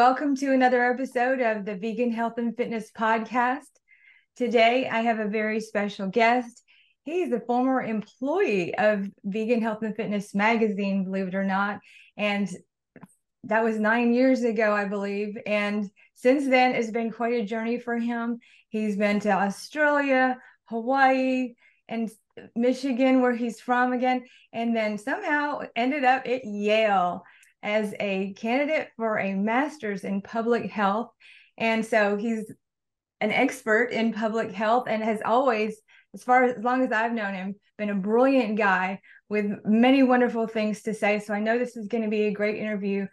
welcome to another episode of the Vegan Health and Fitness Podcast. Today, I have a very special guest. He's a former employee of Vegan Health and Fitness magazine, believe it or not. And that was nine years ago, I believe. And since then, it's been quite a journey for him. He's been to Australia, Hawaii, and Michigan, where he's from again, and then somehow ended up at Yale as a candidate for a master's in public health. And so he's an expert in public health and has always, as far as, as long as I've known him, been a brilliant guy with many wonderful things to say. So I know this is going to be a great interview.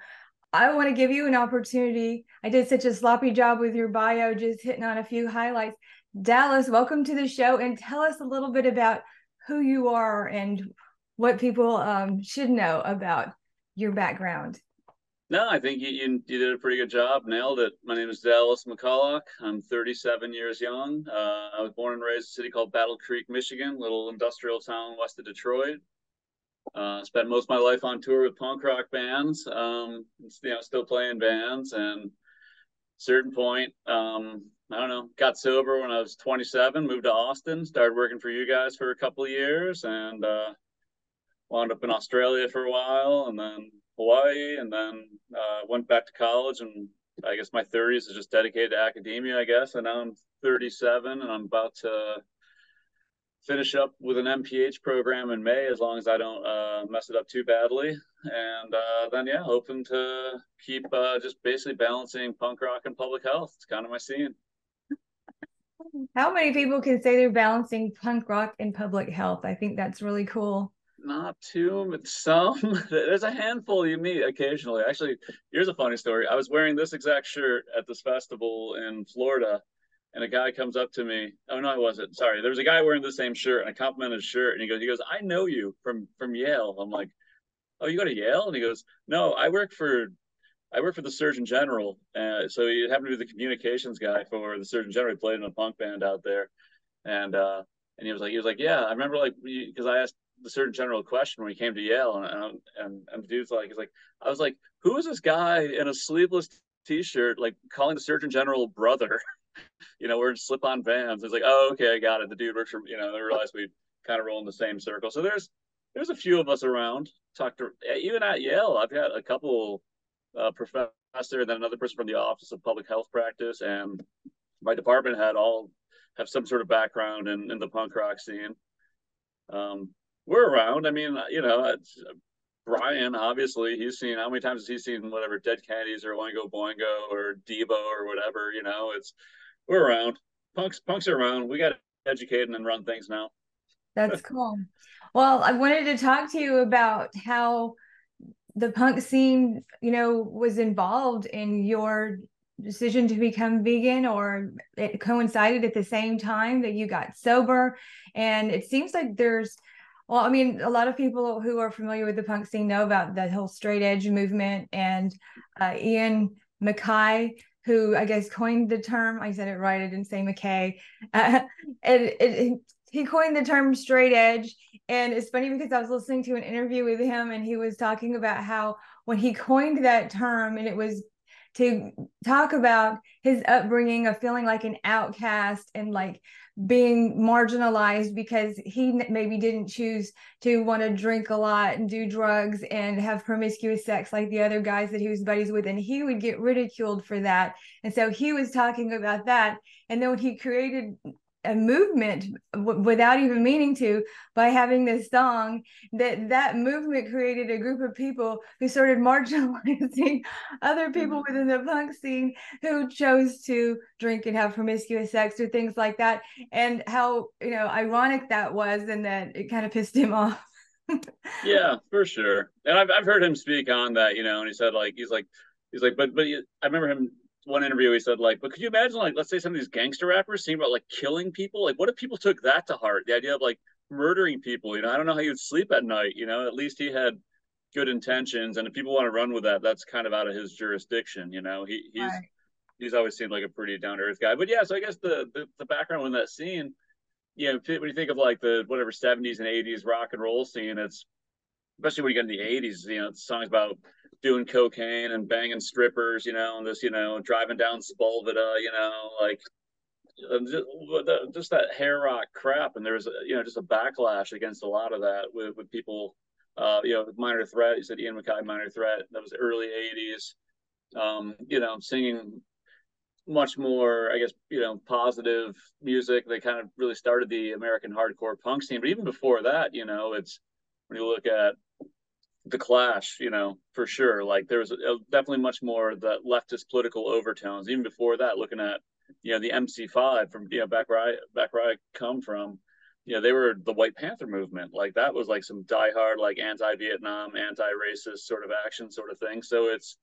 I want to give you an opportunity. I did such a sloppy job with your bio, just hitting on a few highlights. Dallas, welcome to the show and tell us a little bit about who you are and what people um, should know about your background. No, I think you, you, you did a pretty good job. Nailed it. My name is Dallas McCullouch. I'm 37 years young. Uh, I was born and raised in a city called Battle Creek, Michigan, little industrial town west of Detroit. Uh, spent most of my life on tour with punk rock bands. Um, you know, still playing bands. And certain point, um, I don't know, got sober when I was 27. Moved to Austin. Started working for you guys for a couple of years, and uh, wound up in Australia for a while, and then Hawaii, and then uh, went back to college. And I guess my 30s is just dedicated to academia, I guess. And now I'm 37, and I'm about to finish up with an MPH program in May, as long as I don't uh, mess it up too badly. And uh, then, yeah, hoping to keep uh, just basically balancing punk rock and public health. It's kind of my scene. How many people can say they're balancing punk rock and public health? I think that's really cool not too, but some. There's a handful you meet occasionally. Actually, here's a funny story. I was wearing this exact shirt at this festival in Florida, and a guy comes up to me. Oh no, I wasn't. Sorry. There was a guy wearing the same shirt, and I complimented his shirt, and he goes, he goes, I know you from from Yale. I'm like, oh, you go to Yale? And he goes, no, I work for. I work for the Surgeon General, uh, so he happened to be the communications guy for the Surgeon General. He played in a punk band out there, and uh, and he was like, he was like, yeah, I remember like because I asked the Surgeon General question when he came to Yale, and and and the dude's like, he's like, I was like, who is this guy in a sleeveless T-shirt, like calling the Surgeon General brother? you know, we're in slip-on Vans. It's like, oh, okay, I got it. The dude works for, you know, I realized we kind of roll in the same circle. So there's there's a few of us around. Talked to even at Yale, I've had a couple uh, professor, and then another person from the Office of Public Health Practice, and my department had all have some sort of background in, in the punk rock scene. Um, we're around. I mean, you know, it's, uh, Brian, obviously, he's seen how many times has he seen whatever Dead Kennedys or Oingo Boingo or Devo or whatever, you know, it's we're around. Punks punks are around. We got to educate and run things now. That's cool. Well, I wanted to talk to you about how the punk scene, you know, was involved in your decision to become vegan or it coincided at the same time that you got sober and it seems like there's well, I mean, a lot of people who are familiar with the punk scene know about the whole straight edge movement and uh, Ian MacKaye, who I guess coined the term. I said it right. I didn't say McKay. Uh, it, it, he coined the term straight edge. And it's funny because I was listening to an interview with him and he was talking about how when he coined that term and it was to talk about his upbringing of feeling like an outcast and like being marginalized because he maybe didn't choose to want to drink a lot and do drugs and have promiscuous sex like the other guys that he was buddies with and he would get ridiculed for that. And so he was talking about that and then when he created a movement w- without even meaning to by having this song that that movement created a group of people who started marginalizing other people mm-hmm. within the punk scene who chose to drink and have promiscuous sex or things like that. And how you know ironic that was and that it kind of pissed him off. Yeah for sure. And I've, I've heard him speak on that you know and he said like he's like he's like but but i remember him one interview he said like, but could you imagine like let's say some of these gangster rappers singing about like killing people? Like what if people took that to heart? The idea of like murdering people, you know, I don't know how you'd sleep at night, you know, at least he had good intentions and if people want to run with that, that's kind of out of his jurisdiction, you know. He he's right. he's always seemed like a pretty down to earth guy. But yeah, so I guess the, the the background in that scene, you know, when you think of like the whatever 70s and 80s rock and roll scene, it's especially when you get in the 80s, you know, songs about doing cocaine and banging strippers, you know, and this, you know, driving down Sepulveda, you know, like just, just that hair rock crap. And there's, you know, just a backlash against a lot of that with, with people, uh, you know, Minor Threat. You said Ian MacKaye, Minor Threat. That was early '80s. Um, you know, singing much more, I guess, you know, positive music. They kind of really started the American hardcore punk scene. But even before that, you know, it's when you look at the Clash, you know, for sure. Like there was a, a, definitely much more the leftist political overtones. Even before that, looking at you know the MC5 from you know back where I back where I come from, you know they were the White Panther movement. Like that was like some diehard like anti-Vietnam, anti-racist sort of action sort of thing. So it's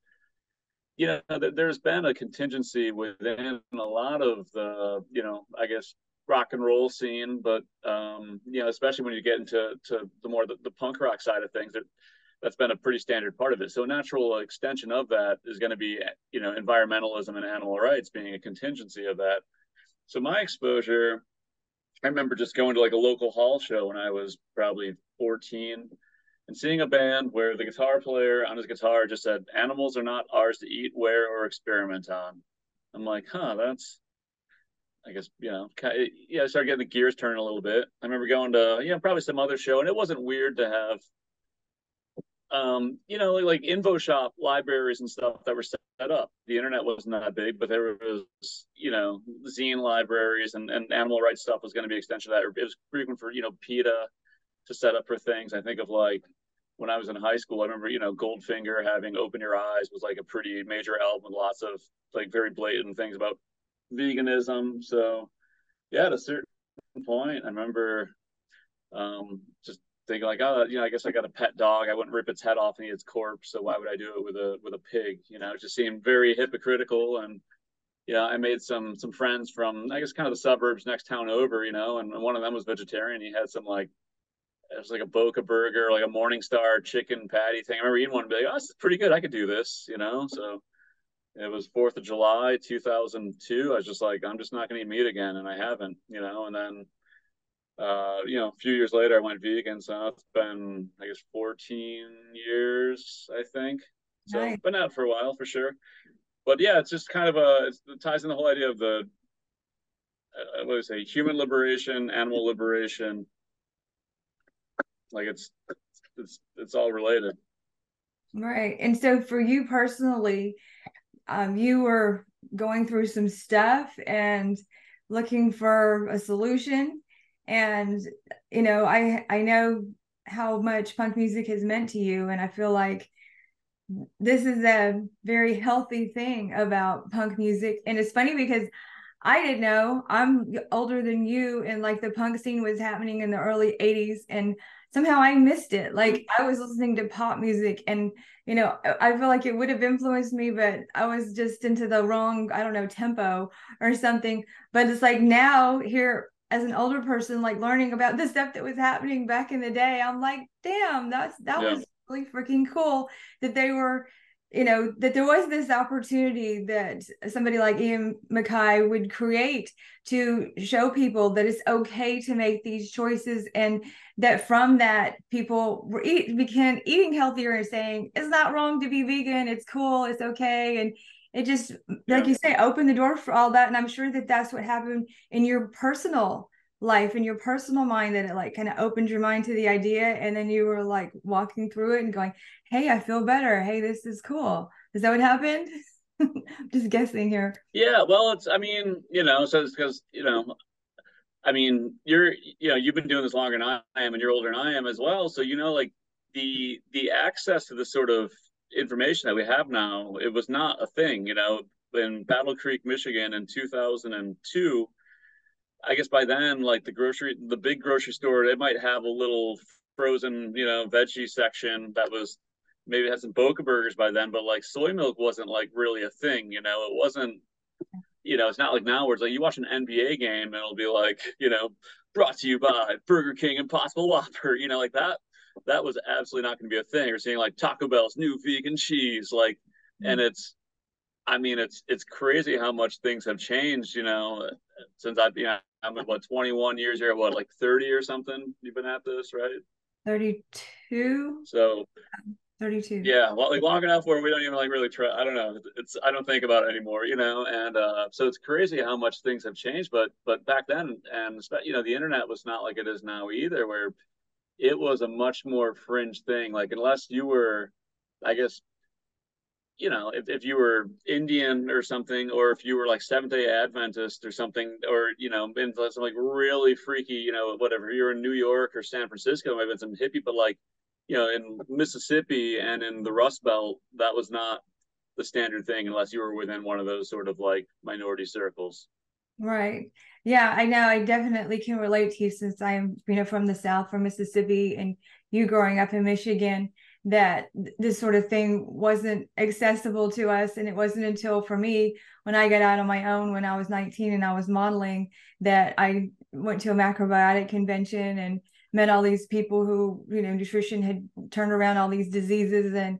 you know there's been a contingency within a lot of the you know I guess rock and roll scene, but um, you know especially when you get into to the more the, the punk rock side of things, that that's been a pretty standard part of it. So a natural extension of that is going to be, you know, environmentalism and animal rights being a contingency of that. So my exposure, I remember just going to like a local hall show when I was probably 14 and seeing a band where the guitar player on his guitar just said, animals are not ours to eat, wear, or experiment on. I'm like, huh, that's, I guess, you know, yeah, I started getting the gears turning a little bit. I remember going to, you know, probably some other show, and it wasn't weird to have um, you know, like, InfoShop libraries and stuff that were set up. The internet wasn't that big, but there was, you know, zine libraries and, and animal rights stuff was going to be extension of that. It was frequent for, you know, PETA to set up for things. I think of like when I was in high school, I remember, you know, Goldfinger having Open Your Eyes was like a pretty major album with lots of like very blatant things about veganism. So yeah, at a certain point, I remember um, just think like, oh, you know, I guess I got a pet dog. I wouldn't rip its head off and eat its corpse. So why would I do it with a with a pig? You know, it just seemed very hypocritical. And yeah, I made some some friends from I guess kind of the suburbs next town over. You know, and one of them was vegetarian. He had some like it was like a Boca burger, like a Morningstar chicken patty thing. I remember eating one and be like, oh, this is pretty good. I could do this. You know, so. It was Fourth of July, 2002. I was just like, I'm just not going to eat meat again, and I haven't, you know. And then uh, you know, a few years later, I went vegan. So it's been, I guess, 14 years, I think. So nice. been out for a while for sure. But yeah, it's just kind of a, it ties in the whole idea of the, uh, what do I say, human liberation, animal liberation. Like it's, it's, it's all related. Right. And so for you personally, um, you were going through some stuff and looking for a solution and you know i i know how much punk music has meant to you and i feel like this is a very healthy thing about punk music. And it's funny because i didn't know. I'm older than you and like the punk scene was happening in the early 80s and somehow i missed it. Like i was listening to pop music and you know i feel like it would have influenced me but i was just into the wrong i don't know tempo or something. But it's like now here as an older person, like learning about the stuff that was happening back in the day, I'm like, damn, that's that yeah. was really freaking cool that they were, you know, that there was this opportunity that somebody like Ian MacKaye would create to show people that it's okay to make these choices and that from that people were eat began eating healthier and saying it's not wrong to be vegan, it's cool, it's okay. And it just yeah. like you say open the door for all that and i'm sure that that's what happened in your personal life in your personal mind that it like kind of opened your mind to the idea and then you were like walking through it and going hey i feel better. Hey this is cool. Is that what happened? I'm just guessing here. Yeah well it's i mean you know so it's because you know i mean you're you know you've been doing this longer than i am and you're older than i am as well so you know like the the access to the sort of information that we have now, it was not a thing. You know, in Battle Creek, Michigan, in 2002, I guess by then, like the grocery, the big grocery store, it might have a little frozen, you know, veggie section that was maybe had some Boca burgers by then, but like soy milk wasn't like really a thing. You know, it wasn't. You know, it's not like now where it's like you watch an NBA game and it'll be like, you know, brought to you by Burger King Impossible Whopper. You know, like that that was absolutely not going to be a thing. You're seeing like Taco Bell's new vegan cheese, like, mm-hmm. and it's, I mean, it's it's crazy how much things have changed. You know, since I've you know I'm what 21 years here, what like 30 or something. You've been at this, right? 32. So, 32. Yeah, well, like long enough where we don't even like really try. I don't know. It's I don't think about it anymore, you know. And uh, so it's crazy how much things have changed. But but back then, and you know, the internet was not like it is now either, where it was a much more fringe thing. Like unless you were, I guess, you know, if, if you were Indian or something, or if you were like Seventh Day Adventist or something, or you know, been some like really freaky, you know, whatever. You're in New York or San Francisco, maybe some hippie, but like you know, in Mississippi and in the Rust Belt, that was not the standard thing unless you were within one of those sort of like minority circles. Right. Yeah, I know. I definitely can relate to you since I'm, you know, from the South, from Mississippi, and you growing up in Michigan, that this sort of thing wasn't accessible to us. And it wasn't until for me, when I got out on my own when I was 19 and I was modeling, that I went to a macrobiotic convention and met all these people who you know nutrition had turned around all these diseases and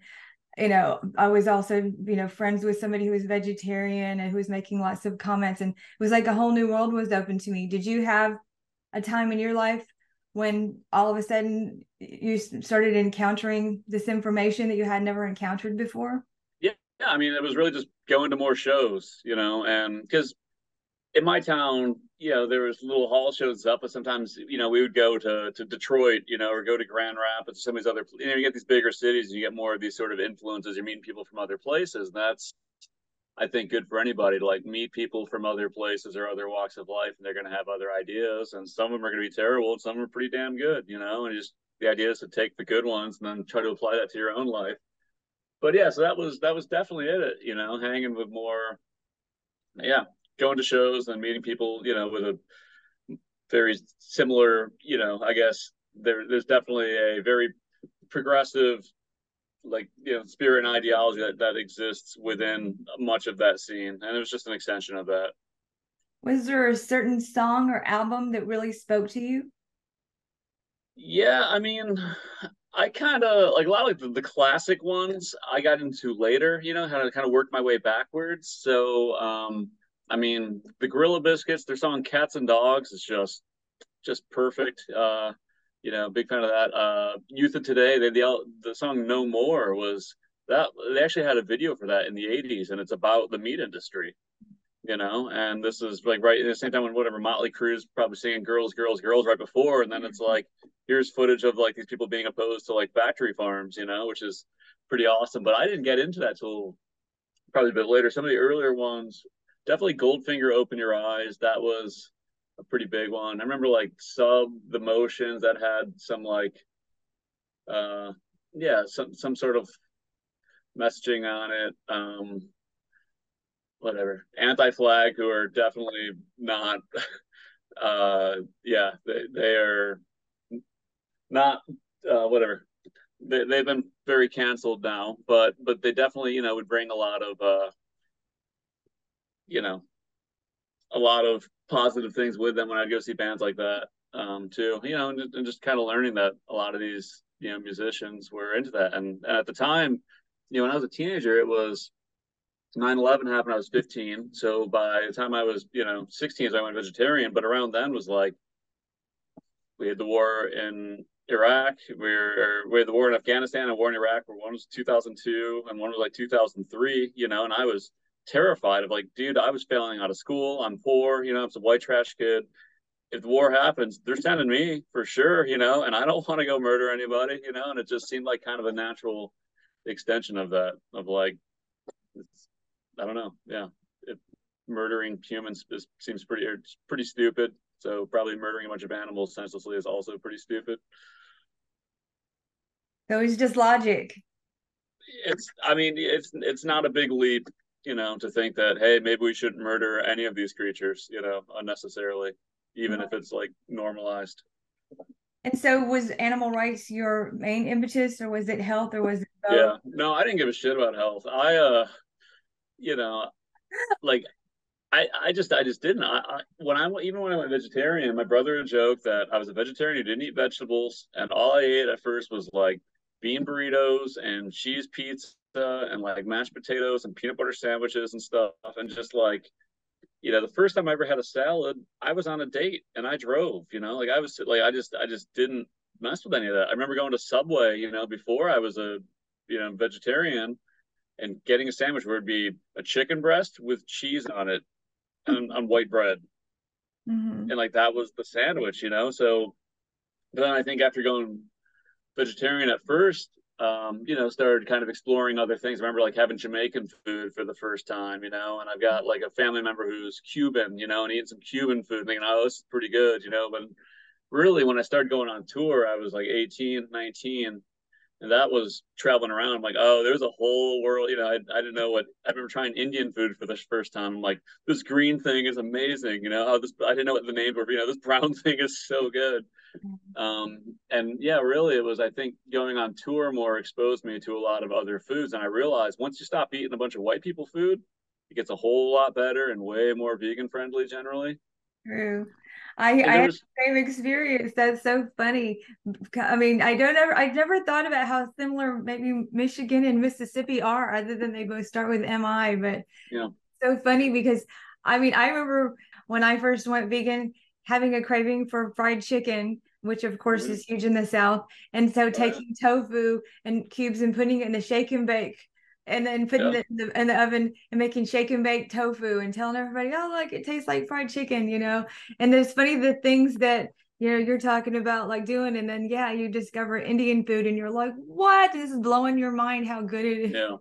you know i was also you know friends with somebody who was vegetarian and who was making lots of comments and it was like a whole new world was open to me. Did you have a time in your life when all of a sudden you started encountering this information that you had never encountered before? Yeah, yeah i mean it was really just going to more shows you know and because in my town, you know, there was little hall shows up, but sometimes, you know, we would go to to Detroit, you know, or go to Grand Rapids, some of these other, you know, you get these bigger cities, and you get more of these sort of influences. You're meeting people from other places, and that's, I think, good for anybody to like meet people from other places or other walks of life, and they're going to have other ideas, and some of them are going to be terrible, and some are pretty damn good, you know, and just the idea is to take the good ones and then try to apply that to your own life. But yeah, so that was that was definitely it, you know, hanging with more yeah going to shows and meeting people, you know, with a very similar, you know, I guess there there's definitely a very progressive like you know spirit and ideology that that exists within much of that scene. And it was just an extension of that. Was there a certain song or album that really spoke to you? Yeah i mean i kind of like a lot of like the, the, classic ones i got into later you know how to kind of work my way backwards. So um I mean, the Gorilla Biscuits, their song "Cats and Dogs" is just just perfect. Uh, you know, big fan of that. Uh, Youth of Today, they the the song "No More" was that they actually had a video for that in the '80s, and it's about the meat industry. You know, and this is like right at the same time when whatever Motley Crue's probably singing "Girls, Girls, Girls" right before, and then it's mm-hmm. like here's footage of like these people being opposed to like factory farms. You know, which is pretty awesome. But I didn't get into that till probably a bit later. Some of the earlier ones definitely Goldfinger Open Your Eyes. That was a pretty big one. I remember like Sub the Motions that had some like uh yeah, some some sort of messaging on it. Um whatever. Anti flag who are definitely not uh yeah, they they are not uh whatever. They they've been very canceled now, but but they definitely, you know, would bring a lot of uh you know, a lot of positive things with them when I'd go see bands like that um, too. You know, and, and just kind of learning that a lot of these you know musicians were into that. And, and at the time, you know, when I was a teenager, it was 9/11 happened. I was 15, so by the time I was you know 16, so I went vegetarian. But around then was like we had the war in Iraq. We were we had the war in Afghanistan and war in Iraq. Where one was 2002 and one was like 2003. You know, and I was terrified of like, dude, I was failing out of school. I'm poor, you know, I'm some white trash kid. If the war happens, they're sending me for sure, you know, and I don't want to go murder anybody, you know, and it just seemed like kind of a natural extension of that, of like, I don't know, yeah, if murdering humans is, seems pretty pretty stupid. So probably murdering a bunch of animals senselessly is also pretty stupid. So it's just logic. It's, I mean, it's it's not a big leap you know, to think that, hey, maybe we shouldn't murder any of these creatures, you know, unnecessarily, even if it's like normalized. And so was animal rights your main impetus or was it health or was it both? Yeah. No, I didn't give a shit about health. I uh you know, like I, I just I just didn't. I, I when I even when I went vegetarian, my brother joked that I was a vegetarian who didn't eat vegetables, and all I ate at first was like bean burritos and cheese pizza and like mashed potatoes and peanut butter sandwiches and stuff. And just like, you know, the first time I ever had a salad, I was on a date and I drove, you know, like I was like, I just, I just didn't mess with any of that. I remember going to Subway, you know, before I was a you know vegetarian and getting a sandwich where it'd be a chicken breast with cheese on it and on white bread. Mm-hmm. And like that was the sandwich, you know. So then I think after going vegetarian at first, um, you know, started kind of exploring other things. I remember like having Jamaican food for the first time, you know, and I've got like a family member who's Cuban, you know, and eating some Cuban food, thinking, oh, this is pretty good, you know. But really, when I started going on tour, I was like 18, 19 and that was traveling around. I'm like, oh, there's a whole world. You know, I, I didn't know what. I remember trying Indian food for the first time. I'm like, this green thing is amazing. You know, oh, this I didn't know what the names were. You know, this brown thing is so good. Um, and yeah, really, it was. I think going on tour more exposed me to a lot of other foods, and I realized once you stop eating a bunch of white people food, it gets a whole lot better and way more vegan friendly generally. True. I, I had the same experience. That's so funny. I mean, I don't ever, I never thought about how similar maybe Michigan and Mississippi are, other than they both start with MI. But yeah, so funny because I mean, I remember when I first went vegan, having a craving for fried chicken, which of course mm-hmm. is huge in the South, and so taking tofu and cubes and putting it in the shake and bake and then putting yeah. it in the, in the, oven and making shake and bake tofu and telling everybody, oh, like it tastes like fried chicken, you know. And it's funny the things that you know you're talking about like doing, and then yeah, you discover Indian food, and you're like, what? This is blowing your mind how good it is. Yeah.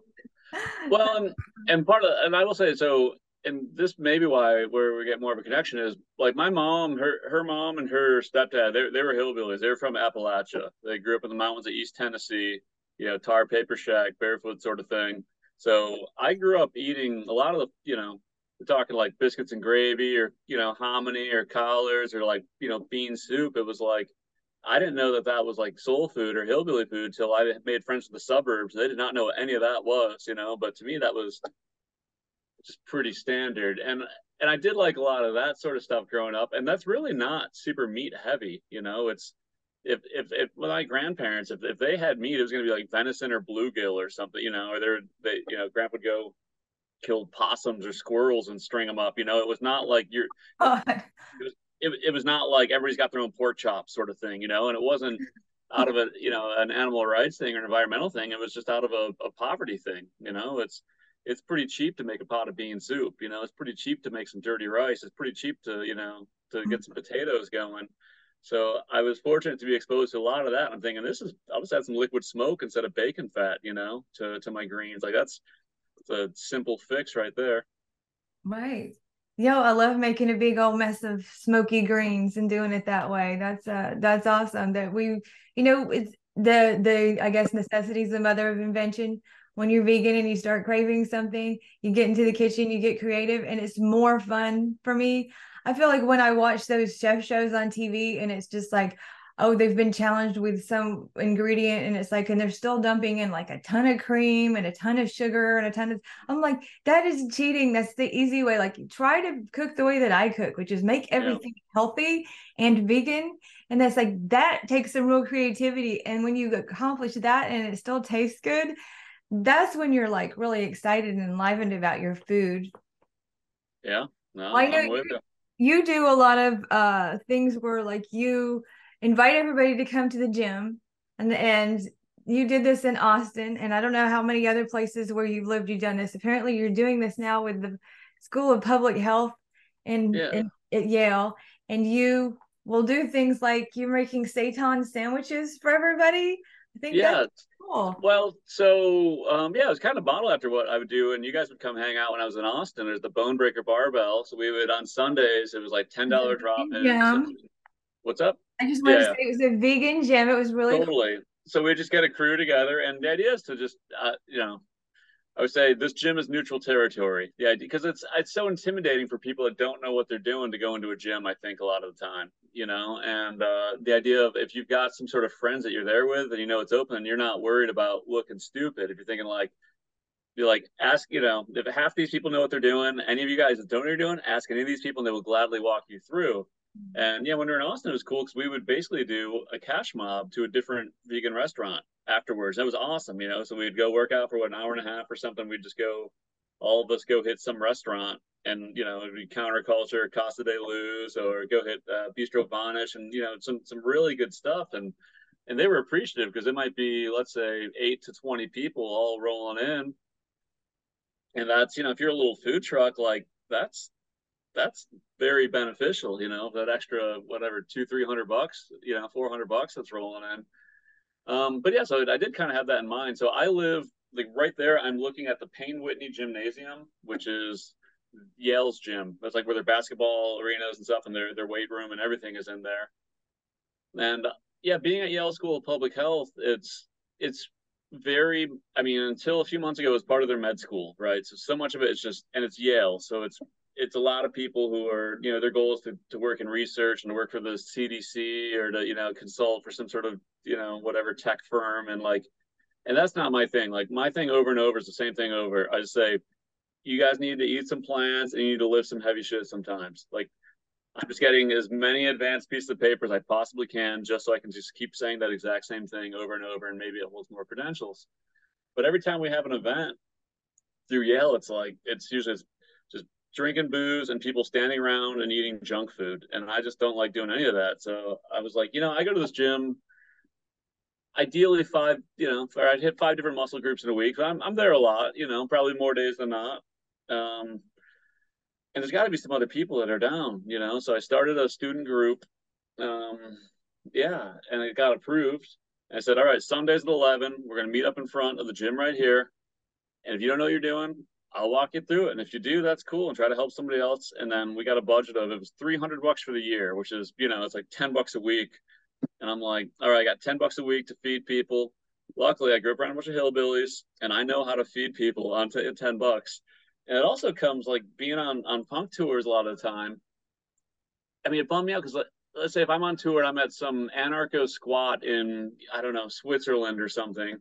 Well, and, and part of, and I will say so. And this may be why where we get more of a connection is like my mom, her her mom and her stepdad, they they were hillbillies. They were from Appalachia. They grew up in the mountains of East Tennessee you know, tar paper shack, barefoot sort of thing. So I grew up eating a lot of the, you know, we're talking like biscuits and gravy or, you know, hominy or collars or like, you know, bean soup. It was like, I didn't know that that was like soul food or hillbilly food until I made friends with the suburbs. They did not know what any of that was, you know, but to me, that was just pretty standard. And, and I did like a lot of that sort of stuff growing up. And that's really not super meat heavy, you know, it's, if if if my grandparents if, if they had meat it was going to be like venison or bluegill or something you know or they're they you know grandpa would go kill possums or squirrels and string them up you know? It was not like you're oh, it, was, it, it was not like everybody's got their own pork chop sort of thing you know? And it wasn't out of a you know an animal rights thing or an environmental thing. It was just out of a, a poverty thing you know? It's it's pretty cheap to make a pot of bean soup you know? It's pretty cheap to make some dirty rice. It's pretty cheap to you know to get mm. some potatoes going so I was fortunate to be exposed to a lot of that. I'm thinking this is I'll just add some liquid smoke instead of bacon fat, you know, to to my greens. Like that's a simple fix right there. Right. Yo, I love making a big old mess of smoky greens and doing it that way. That's uh that's awesome. That we you know it's the the I guess necessity is the mother of invention. When you're vegan and you start craving something, you get into the kitchen, you get creative, and it's more fun for me. I feel like when I watch those chef shows on TV and it's just like, oh, they've been challenged with some ingredient and it's like, and they're still dumping in like a ton of cream and a ton of sugar and a ton of, I'm like, that is cheating. That's the easy way. Like, try to cook the way that I cook, which is make everything yeah. healthy and vegan. And that's like, that takes some real creativity. And when you accomplish that and it still tastes good, that's when you're like really excited and enlivened about your food. Yeah. No, I know you, you do a lot of uh things where like you invite everybody to come to the gym and and you did this in Austin and I don't know how many other places where you've lived you've done this. Apparently you're doing this now with the School of Public Health in, yeah. in at Yale and you will do things like you're making seitan sandwiches for everybody. I think yeah. Cool. Well, so um, yeah, it was kind of modeled after what I would do, and you guys would come hang out when I was in Austin. There's the Bonebreaker Barbell, so we would on Sundays. It was like ten dollar drop in. Yeah. What's up? I just want yeah. to say it was a vegan gym. It was really totally. Cool. So we just get a crew together, and the idea is to just uh, you know I would say this gym is neutral territory. The idea because it's it's so intimidating for people that don't know what they're doing to go into a gym. I think a lot of the time, you know, and uh, the idea of if you've got some sort of friends that you're there with and you know it's open, and you're not worried about looking stupid. If you're thinking like, you like ask, you know, if half these people know what they're doing, any of you guys that don't know what you're doing, ask any of these people, and they will gladly walk you through. And yeah, when we were in Austin, it was cool because we would basically do a cash mob to a different vegan restaurant afterwards. That was awesome, you know. So we'd go work out for what, an hour and a half or something. We'd just go, all of us go hit some restaurant, and you know, it'd be counterculture, Casa de Luz, or go hit uh, Bistro Vonish, and you know, some some really good stuff. And and they were appreciative because it might be let's say eight to 20 people all rolling in and that's you know if you're a little food truck like that's that's very beneficial you know that extra whatever two three hundred bucks you know 400 bucks that's rolling in um but yeah so i did kind of have that in mind. So i live like right there i'm looking at the payne whitney gymnasium which is yale's gym. That's like where their basketball arenas and stuff and their their weight room and everything is in there. And yeah, being at Yale School of Public Health, it's it's very i mean until a few months ago it was part of their med school right? So so much of it is just and it's yale so it's it's a lot of people who are you know their goal is to, to work in research and to work for the cdc or to you know consult for some sort of you know whatever tech firm. And like and that's not my thing. Like my thing over and over is the same thing over. I just say you guys need to eat some plants and you need to lift some heavy shit sometimes. Like I'm just getting as many advanced pieces of paper as I possibly can, just so I can just keep saying that exact same thing over and over, and maybe it holds more credentials. But every time we have an event through Yale, it's like it's usually just drinking booze and people standing around and eating junk food, and I just don't like doing any of that. So I was like, you know, I go to this gym. Ideally, five, you know, or I'd hit five different muscle groups in a week. I'm I'm there a lot, you know, probably more days than not. Um, and there's got to be some other people that are down, you know. So I started a student group, um, yeah, and it got approved. And I said, all right, Sundays at eleven, we're gonna meet up in front of the gym right here. And if you don't know what you're doing, I'll walk you through it. And if you do, that's cool, and try to help somebody else. And then we got a budget of it was three hundred bucks for the year, which is you know it's like ten bucks a week. And I'm like, all right, I got ten bucks a week to feed people. Luckily, I grew up around a bunch of hillbillies, and I know how to feed people on t- ten bucks. And it also comes like being on on punk tours a lot of the time. I mean, it bummed me out because let, let's say if I'm on tour and I'm at some anarcho squat in I don't know Switzerland or something,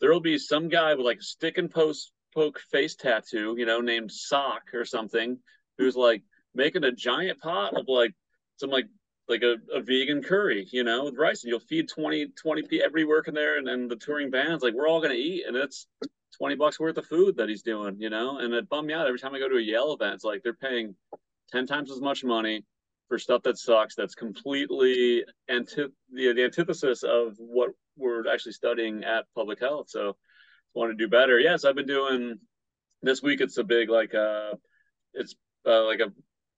there will be some guy with like a stick and post poke face tattoo, you know, named Sock or something, who's like making a giant pot of like some like like a, a vegan curry, you know, with rice, and you'll feed 20, 20 p every working there, and, and the touring bands, like we're all gonna eat, and it's 20 bucks worth of food that he's doing, you know, and it bummed me out every time I go to a Yale event. It's like they're paying 10 times as much money for stuff that sucks. That's completely anti- the, the antithesis of what we're actually studying at public health. So want to do better. Yes, I've been doing this week. It's a big, like, uh, it's uh, like a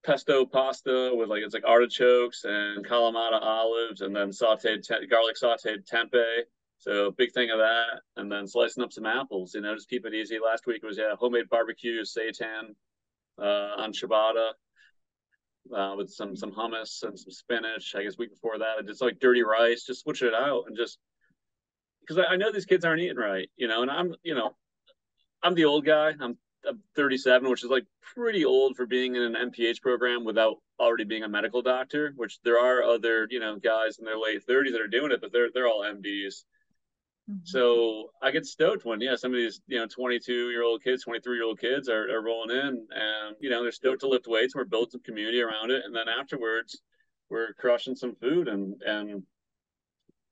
pesto pasta with like, it's like artichokes and Kalamata olives and then sauteed, te- garlic sauteed tempeh so big thing of that, and then slicing up some apples. You know, just keep it easy. Last week was yeah, homemade barbecue seitan uh, on ciabatta uh, with some some hummus and some spinach. I guess week before that, I just like dirty rice. Just switch it out and just because I, I know these kids aren't eating right. You know, and I'm you know I'm the old guy. I'm, I'm 37, which is like pretty old for being in an MPH program without already being a medical doctor. Which there are other you know guys in their late 30s that are doing it, but they're they're all MDs. Mm-hmm. So I get stoked when, yeah, some of these, you know, 22 year old kids, 23 year old kids are, are rolling in and, you know, they're stoked to lift weights. We're building some community around it. And then afterwards, we're crushing some food. And, and,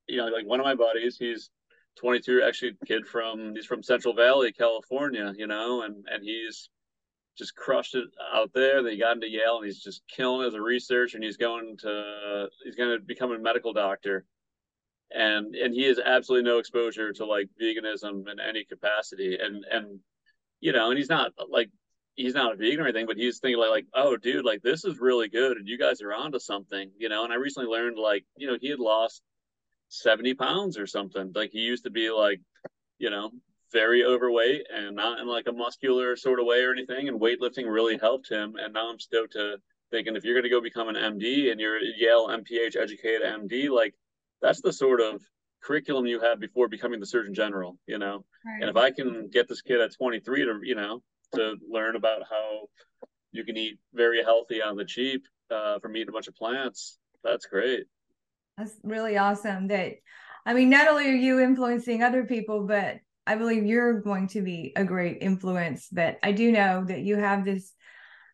you know, like one of my buddies, he's 22, actually, kid from, he's from Central Valley, California, you know, and, and he's just crushed it out there. Then he got into Yale and he's just killing as a researcher and he's going to, he's going to become a medical doctor. And and he has absolutely no exposure to like veganism in any capacity. And and you know and he's not like he's not a vegan or anything but he's thinking like, like oh dude like this is really good and you guys are onto something you know? And i recently learned like you know he had lost 70 pounds or something. Like he used to be like you know very overweight and not in like a muscular sort of way or anything and weightlifting really helped him. And now i'm stoked to thinking if you're going to go become an md and you're a yale mph educated md like that's the sort of curriculum you have before becoming the surgeon general you know? Right. and if i can get this kid at 23 to you know to learn about how you can eat very healthy on the cheap uh, from eating a bunch of plants that's great that's really awesome that i mean not only are you influencing other people but i believe you're going to be a great influence but i do know that you have this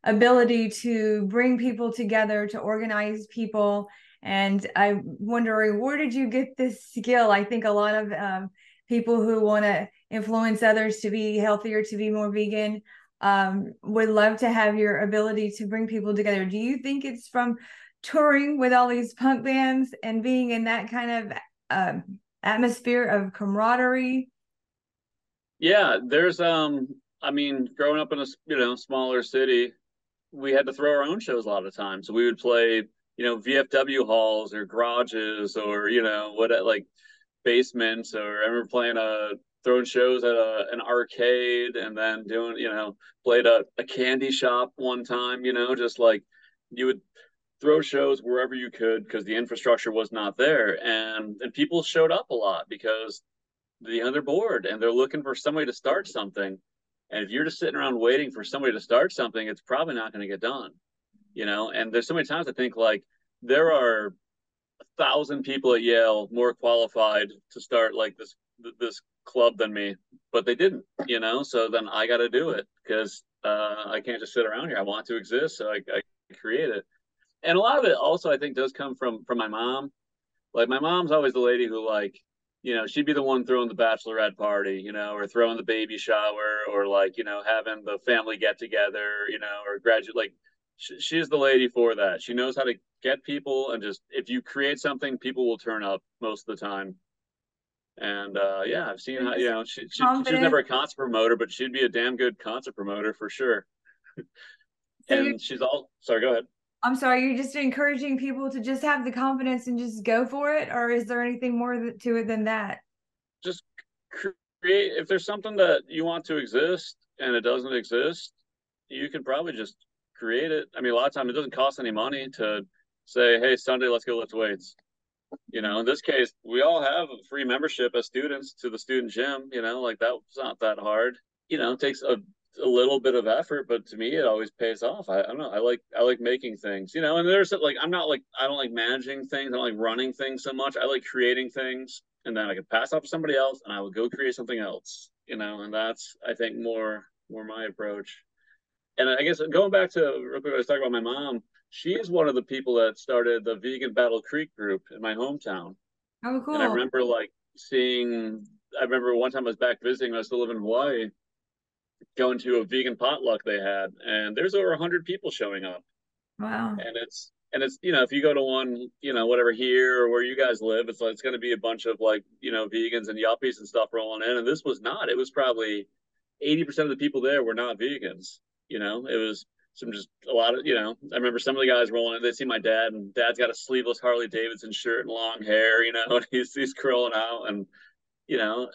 ability to bring people together to organize people and I'm wondering, where did you get this skill? I think a lot of um, people who want to influence others to be healthier, to be more vegan, um, would love to have your ability to bring people together. Do you think it's from touring with all these punk bands and being in that kind of uh, atmosphere of camaraderie? Yeah, there's um I mean, growing up in a you know smaller city, we had to throw our own shows a lot of times. So we would play, you know, VFW halls or garages or you know what like basements. Or I remember playing a throwing shows at a, an arcade and then doing you know played a, a candy shop one time. You know, just like you would throw shows wherever you could because the infrastructure was not there and and people showed up a lot because the other board and they're looking for somebody to start something and if you're just sitting around waiting for somebody to start something, it's probably not going to get done. You know, and there's so many times I think like there are a thousand people at Yale more qualified to start like this this club than me, but they didn't. You know, so then I got to do it because uh, I can't just sit around here. I want to exist, so I, I create it. And a lot of it also I think does come from from my mom. Like my mom's always the lady who like you know, she'd be the one throwing the bachelorette party, you know, or throwing the baby shower, or like, you know, having the family get together, you know, or graduate. Like, sh- she's the lady for that. She knows how to get people, and just if you create something, people will turn up most of the time. And uh, yeah, I've seen how you know she, she she's never a concert promoter, but she'd be a damn good concert promoter for sure. and she's all sorry. Go ahead. I'm sorry, you're just encouraging people to just have the confidence and just go for it, or is there anything more to it than that? Just create. If there's something that you want to exist and it doesn't exist, you can probably just create it. I mean, a lot of times it doesn't cost any money to say, "Hey, Sunday, let's go lift weights." You know, in this case, we all have a free membership as students to the student gym. You know, like that's not that hard. You know, it takes a a little bit of effort, but to me, it always pays off. I, I, don't know. I like I like making things, you know. And there's like I'm not like I don't like managing things. I don't like running things so much. I like creating things, and then I can pass off to somebody else, and I will go create something else, you know. And that's I think more more my approach. And I guess going back to real quick, I was talking about my mom. She is one of the people that started the Vegan Battle Creek group in my hometown. Oh, cool! And I remember like seeing. I remember one time I was back visiting. I still live in Hawaii going to a vegan potluck they had, and there's over hundred people showing up. Wow! And it's and it's you know if you go to one you know whatever here or where you guys live, it's like it's going to be a bunch of like you know vegans and yuppies and stuff rolling in, and this was not. It was probably eighty percent of the people there were not vegans. You know, it was some just a lot of you know. I remember some of the guys rolling in. They see my dad, and dad's got a sleeveless Harley Davidson shirt and long hair. You know, and he's he's curling out, and you know,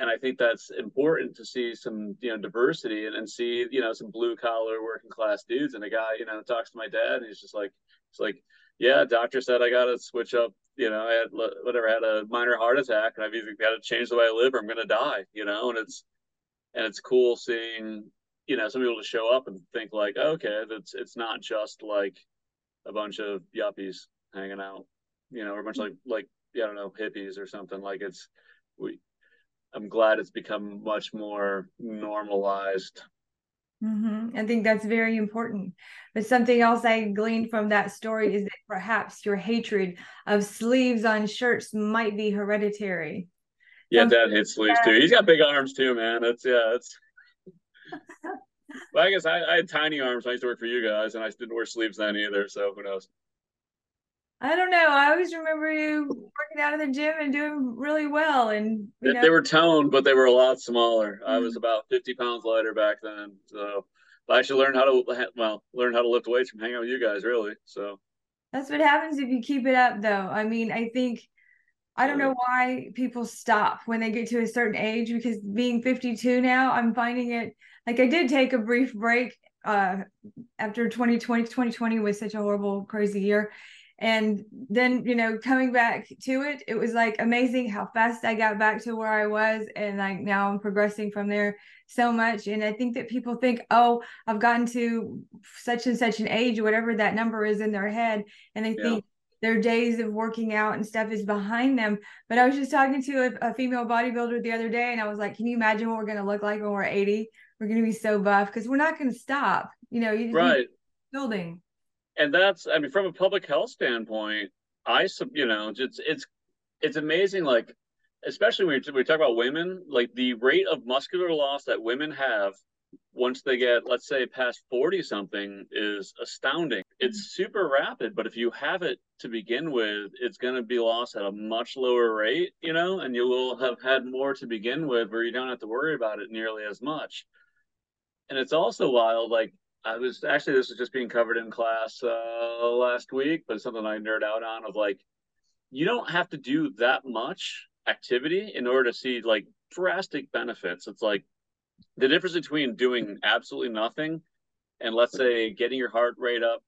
and I think that's important to see some you know diversity and, and see you know some blue collar working class dudes. And a guy you know talks to my dad and he's just like it's like yeah, doctor said I got to switch up. You know, I had whatever had a minor heart attack and I've either got to change the way I live or I'm gonna die. You know, and it's and it's cool seeing you know some people to show up and think like okay that's it's not just like a bunch of yuppies hanging out you know or a bunch of like like yeah, I don't know hippies or something like it's we I'm glad it's become much more normalized. Mm-hmm. I think that's very important. But something else I gleaned from that story is that perhaps your hatred of sleeves on shirts might be hereditary. Yeah, Dad hates sleeves too. He's got big arms too, man. It's yeah, it's. well, I guess I, I had tiny arms I used to work for you guys, and I didn't wear sleeves then either. So who knows? I don't know. I always remember you working out in the gym and doing really well. And they, they, were toned, but they were a lot smaller. Mm-hmm. I was mm-hmm. about 50 pounds lighter back then. So I actually learned how to, well, learn how to lift weights from hanging out with you guys, really. So that's what happens if you keep it up, though. I mean, I think, I don't know why people stop when they get to a certain age because being 52 now, I'm finding it like I did take a brief break uh after 2020 2020 was such a horrible crazy year and then you know coming back to it it was like amazing how fast i got back to where i was and like now i'm progressing from there so much. And i think that people think oh i've gotten to such and such an age whatever that number is in their head and they yeah. think their days of working out and stuff is behind them. But i was just talking to a, a female bodybuilder the other day and i was like can you imagine what we're going to look like when we're 80 we're going to be so buff. Because we're not going to stop you know you right. building and that's i mean from a public health standpoint i you know it's it's it's amazing like especially when we talk about women like the rate of muscular loss that women have once they get, let's say, past 40 something is astounding. It's mm-hmm. super rapid, but if you have it to begin with, it's going to be lost at a much lower rate, you know, and you will have had more to begin with where you don't have to worry about it nearly as much. And it's also wild, like, I was actually, this was just being covered in class uh, last week, but it's something I nerd out on of like, you don't have to do that much activity in order to see like drastic benefits. It's like the difference between doing absolutely nothing and let's say getting your heart rate up,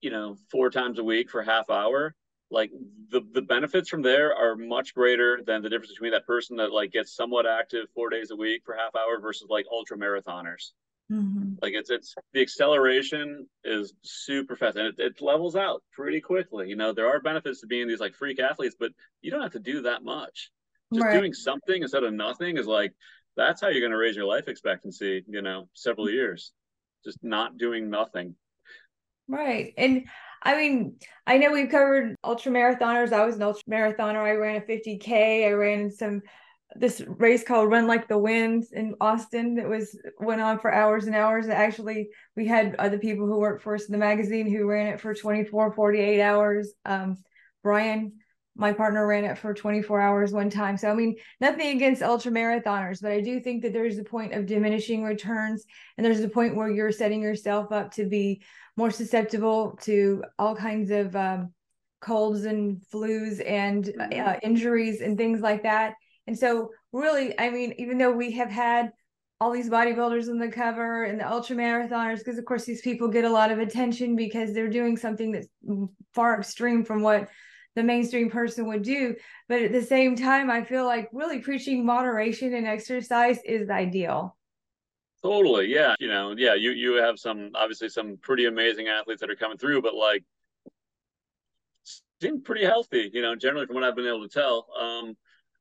you know, four times a week for half hour, like the the benefits from there are much greater than the difference between that person that like gets somewhat active four days a week for half hour versus like ultra marathoners. Mm-hmm. Like it's it's the acceleration is super fast and it, it levels out pretty quickly. You know, there are benefits to being these like freak athletes, but you don't have to do that much. Just right. doing something instead of nothing is like that's how you're going to raise your life expectancy. You know, several years, just not doing nothing. Right, and I mean, I know we've covered ultra marathoners. I was an ultra marathoner. I ran a 50k. I ran some this race called Run Like the Wind in Austin that was went on for hours and hours. Actually, we had other people who worked for us in the magazine who ran it for 24, 48 hours. Um, Brian, my partner, ran it for 24 hours one time. So, I mean, nothing against ultra marathoners, but I do think that there's a point of diminishing returns. And there's a point where you're setting yourself up to be more susceptible to all kinds of um, colds and flus and mm-hmm. uh, injuries and things like that and so, really, I mean, even though we have had all these bodybuilders on the cover and the ultra marathoners, because of course these people get a lot of attention because they're doing something that's far extreme from what the mainstream person would do. But at the same time, I feel like really preaching moderation and exercise is ideal. Totally. Yeah. You know, yeah, you you have some obviously some pretty amazing athletes that are coming through, but like seem pretty healthy, you know, generally from what I've been able to tell. Um,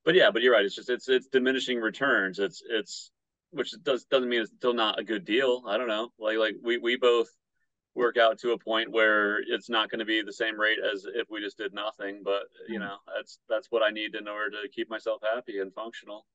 but yeah, but you're right. It's just it's it's diminishing returns. It's it's which does doesn't mean it's still not a good deal. I don't know. Like like we we both work out to a point where it's not going to be the same rate as if we just did nothing. But you mm. know that's that's what I need in order to keep myself happy and functional.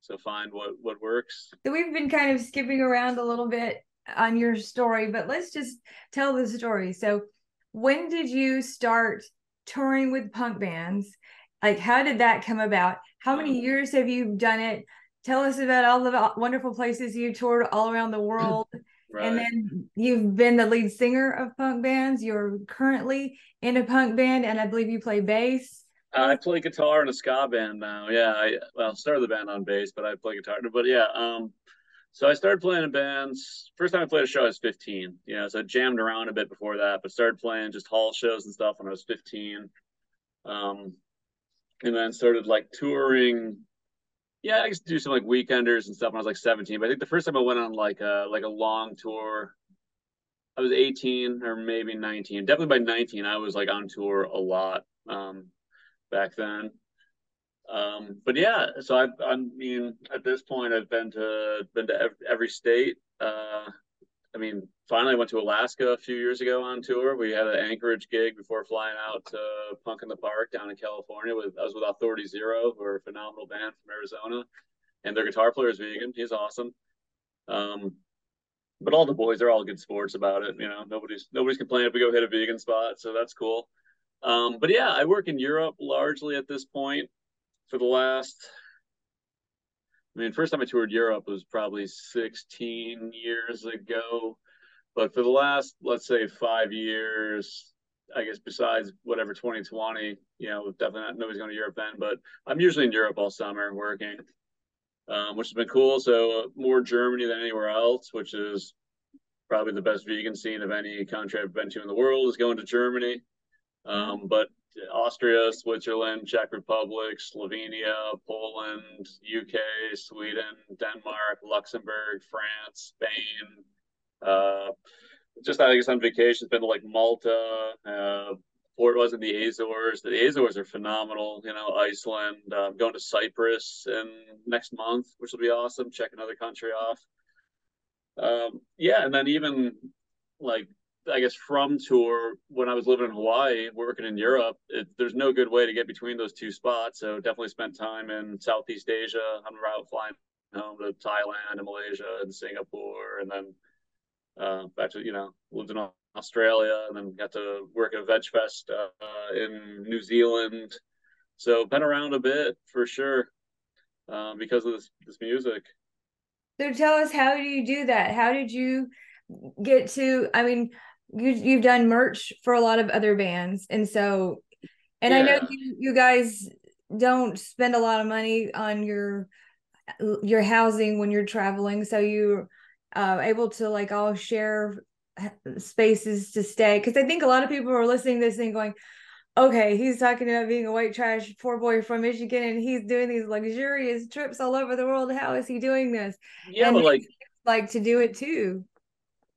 So find what what works. So we've been kind of skipping around a little bit on your story, but let's just tell the story. So when did you start touring with punk bands? Like how did that come about? How many years have you done it? Tell us about all the wonderful places you toured all around the world. Right. And then you've been the lead singer of punk bands. You're currently in a punk band, and I believe you play bass. Uh, I play guitar in a ska band now. Yeah, I well started the band on bass, but I play guitar. But yeah, um, so I started playing in bands. First time I played a show, I was 15. You know, so I jammed around a bit before that, but started playing just hall shows and stuff when I was 15. Um, and then started like touring. Yeah, I used to do some like weekenders and stuff when I was like 17. But I think the first time I went on like a like a long tour, I was 18 or maybe 19. Definitely by 19, I was like on tour a lot um, back then. Um, but yeah, so I, I mean, at this point, I've been to been to every, state. Uh, I mean, finally went to Alaska a few years ago on tour. We had an Anchorage gig before flying out to Punk in the Park down in California. With I was with Authority Zero, who are a phenomenal band from Arizona, and their guitar player is vegan. He's awesome. Um, but all the boys are all good sports about it. You know, nobody's nobody's complaining if we go hit a vegan spot, so that's cool. Um, but yeah, I work in Europe largely at this point for the last I mean, first time I toured Europe was probably 16 years ago. But for the last, let's say, five years, I guess besides whatever 2020, you know, definitely not, nobody's going to Europe then. But I'm usually in Europe all summer working, um, which has been cool. So more Germany than anywhere else, which is probably the best vegan scene of any country I've been to in the world is going to Germany. Um, but Austria, Switzerland, Czech Republic, Slovenia, Poland, UK, Sweden, Denmark, Luxembourg, France, Spain. Uh, just I guess on vacation, been to like Malta, uh, Port was in the Azores. The Azores are phenomenal. You know, Iceland. Uh, going to Cyprus in next month, which will be awesome. Check another country off. Um, yeah, and then even like I guess from tour when I was living in Hawaii, working in Europe, it, there's no good way to get between those two spots. So definitely spent time in Southeast Asia on a route flying home to Thailand and Malaysia and Singapore, and then uh, back to you know lived in Australia, and then got to work at Veg Fest uh, in New Zealand. So been around a bit for sure uh, because of this this music. So tell us, how do you do that? How did you get to? I mean, you you've done merch for a lot of other bands, and so, and yeah. I know you you guys don't spend a lot of money on your your housing when you're traveling, so you uh, able to like all share spaces to stay because I think a lot of people are listening to this thing going, okay, he's talking about being a white trash poor boy from Michigan and he's doing these luxurious trips all over the world. How is he doing this? Yeah, and but like like to do it too.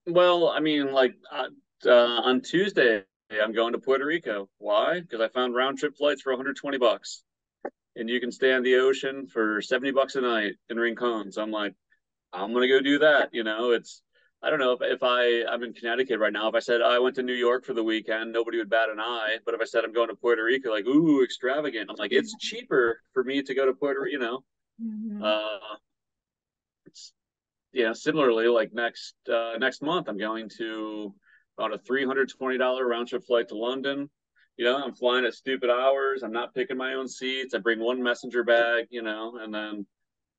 Well, I mean, like uh, uh, on Tuesday, I'm going to Puerto Rico. Why? Because I found round trip flights for 120 bucks, and you can stay on the ocean for 70 bucks a night in Rincon. So I'm like, I'm gonna go do that. You know, it's I don't know if, if I I'm in Connecticut right now. If I said oh, I went to New York for the weekend, nobody would bat an eye. But if I said I'm going to Puerto Rico, like ooh, extravagant. I'm like it's cheaper for me to go to Puerto. You know, mm-hmm. uh, it's yeah. Similarly, like next uh, next month, I'm going to about a three hundred twenty dollar round trip flight to London. You know, I'm flying at stupid hours. I'm not picking my own seats. I bring one messenger bag. You know, and then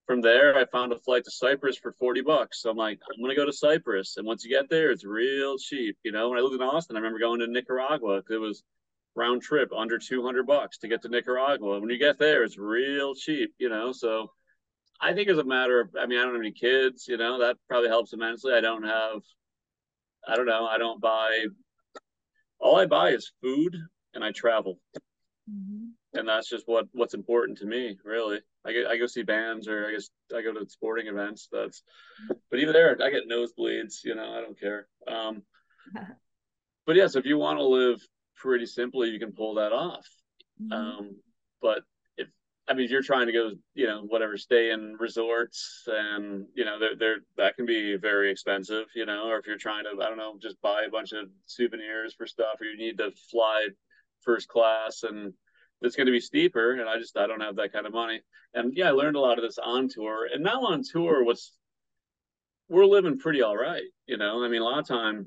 from there, I found a flight to Cyprus for 40 bucks. So I'm like, I'm going to go to Cyprus. And once you get there, it's real cheap. You know, when I lived in Austin, I remember going to Nicaragua. It was round trip under 200 bucks to get to Nicaragua. When you get there, it's real cheap, you know? So I think it's a matter of, I mean, I don't have any kids, you know, that probably helps immensely. I don't have, I don't know, I don't buy, all I buy is food and I travel. Mm-hmm. And that's just what what's important to me, really. I get I go see bands or I guess I go to sporting events. That's but even there I get nosebleeds, you know, I don't care. Um but yes, if you want to live pretty simply, you can pull that off. Mm-hmm. Um but I mean if you're trying to go, you know, whatever, stay in resorts and you know, they're, they're that can be very expensive, you know, or if you're trying to, I don't know, just buy a bunch of souvenirs for stuff or you need to fly first class and it's going to be steeper and i just i don't have that kind of money. And yeah i learned a lot of this on tour and now on tour what's we're living pretty all right you know? I mean a lot of time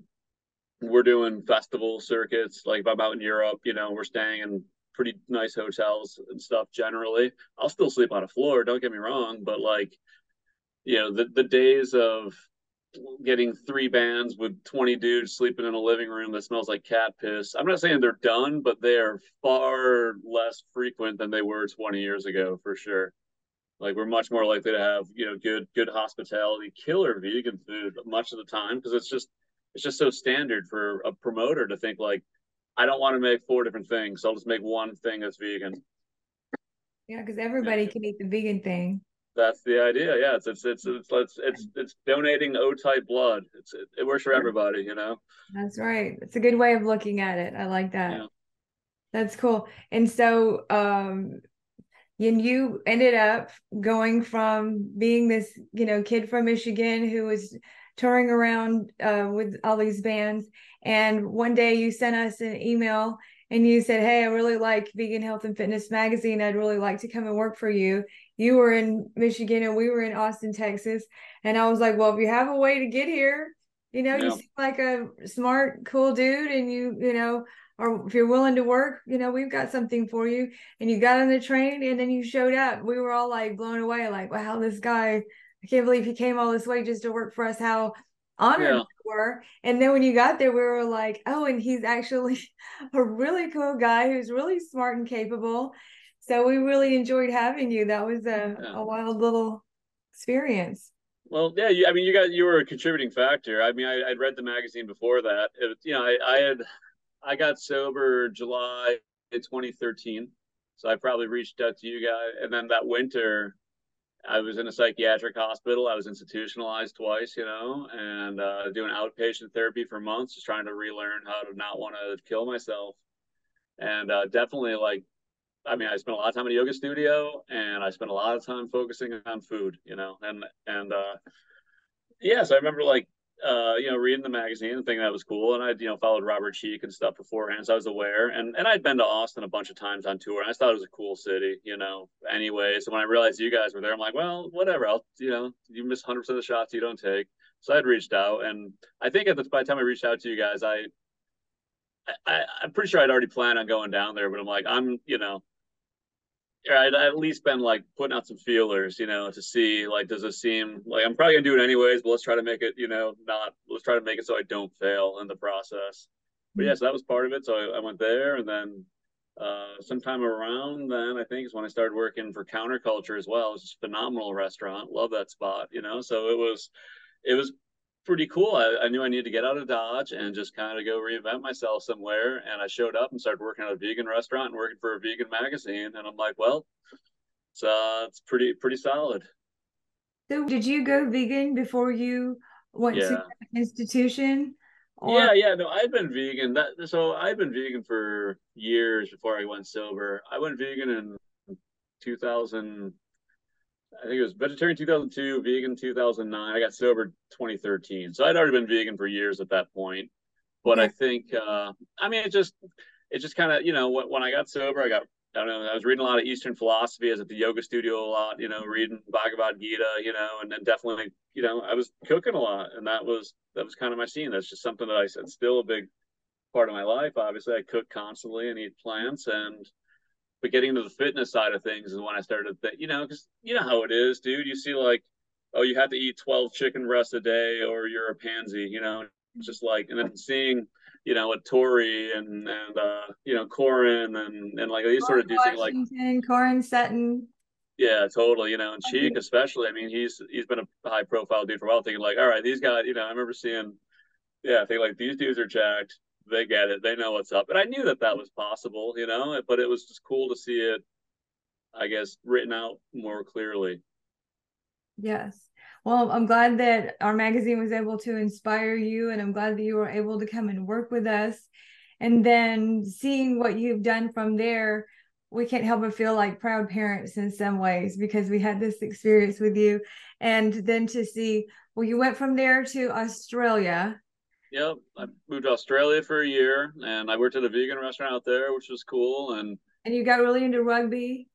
we're doing festival circuits like if i'm out in europe you know we're staying in pretty nice hotels and stuff generally i'll still sleep on a floor don't get me wrong but like you know the, the days of getting three bands with 20 dudes sleeping in a living room that smells like cat piss. I'm not saying they're done, but they are far less frequent than they were 20 years ago for sure. Like we're much more likely to have, you know, good good hospitality, killer vegan food much of the time because it's just it's just so standard for a promoter to think like I don't want to make four different things, so I'll just make one thing that's vegan. Yeah, because everybody yeah. can eat the vegan thing that's the idea. Yeah, it's it's it's it's it's it's, it's donating O type blood. It's it, it, works for everybody, you know. That's right. It's a good way of looking at it. I like that. Yeah. That's cool. And so, um, and you ended up going from being this, you know, kid from Michigan who was touring around uh, with all these bands, and one day you sent us an email and you said, "Hey, I really like Vegan Health and Fitness magazine. I'd really like to come and work for you." you were in Michigan and we were in Austin, Texas. And I was like, well, if you have a way to get here, you know, yeah. you seem like a smart, cool dude, and you, you know, or if you're willing to work, you know, we've got something for you. And you got on the train and then you showed up. We were all like blown away, like, wow, this guy, I can't believe he came all this way just to work for us. How honored yeah. were. And then when you got there, we were like, oh, and he's actually a really cool guy who's really smart and capable. So we really enjoyed having you. That was a, yeah. a wild little experience. Well, yeah, you, I mean, you got you were a contributing factor. I mean, I, would read the magazine before that. It, you know, I, I had I got sober July 2013, so I probably reached out to you guys. And then that winter, I was in a psychiatric hospital. I was institutionalized twice, you know, and uh, doing outpatient therapy for months, just trying to relearn how to not want to kill myself. And uh, definitely, like I mean, I spent a lot of time in a yoga studio and I spent a lot of time focusing on food, you know, and, and, uh, yes, I remember like uh, you know, reading the magazine and thinking that was cool. And I'd, you know, followed Robert Cheeke and stuff beforehand. So I was aware. And and I'd been to Austin a bunch of times on tour. And I thought it was a cool city, you know, anyway. So when I realized you guys were there, I'm like, well, whatever. I'll, you know, you miss 100% of the shots you don't take. So I'd reached out. And I think at the, by the time I reached out to you guys, I, I, I'm pretty sure I'd already planned on going down there, but I'm like, I'm, you know, I'd at least been like putting out some feelers, you know, to see like does it seem like I'm probably gonna do it anyways, but let's try to make it, you know, not let's try to make it so I don't fail in the process. But yeah, so that was part of it. So I, I went there, and then uh, sometime around then I think is when I started working for Counterculture as well. It was a phenomenal restaurant, love that spot, you know. So it was it was pretty cool. I, I, knew I needed to get out of Dodge and just kind of go reinvent myself somewhere. And I showed up and started working at a vegan restaurant and working for a vegan magazine. And I'm like, well, it's uh, it's pretty pretty solid. So, did you go vegan before you went yeah. to institution? Or... Yeah, yeah, no, I've been vegan. That so I've been vegan for years before I went sober. I went vegan in 2000 I think it was vegetarian 2002, vegan 2009. I got sober 2013. So I'd already been vegan for years at that point. But I think, uh, I mean, it just, it just kind of, you know, when, when I got sober, I got, I don't know, I was reading a lot of Eastern philosophy. I was at the yoga studio a lot, you know, reading Bhagavad Gita, you know, and then definitely, you know, I was cooking a lot, and that was that was kind of my scene. That's just something that I said still a big part of my life. Obviously, I cook constantly and eat plants, and but getting into the fitness side of things is when I started to that, you know, because you know how it is, dude. You see like, oh, you have to eat 12 chicken breasts a day or you're a pansy, you know, it's just like, and then seeing, you know, a Tori and, and, uh, you know, Korin and, and like these sort of dudes like Korin Sutton. Yeah, totally. You know, and Cheeke especially. I mean, he's he's been a high profile dude for a while. Thinking like, all right, these guys. You know, I remember seeing, yeah, I think like these dudes are jacked they get it. They know what's up. And I knew that that was possible, you know, but it was just cool to see it, I guess, written out more clearly. Yes. Well, I'm glad that our magazine was able to inspire you, and I'm glad that you were able to come and work with us. And then seeing what you've done from there, we can't help but feel like proud parents in some ways because we had this experience with you. And then to see, well, you went from there to Australia Yep, I moved to Australia for a year, and I worked at a vegan restaurant out there, which was cool. And and you got really into rugby.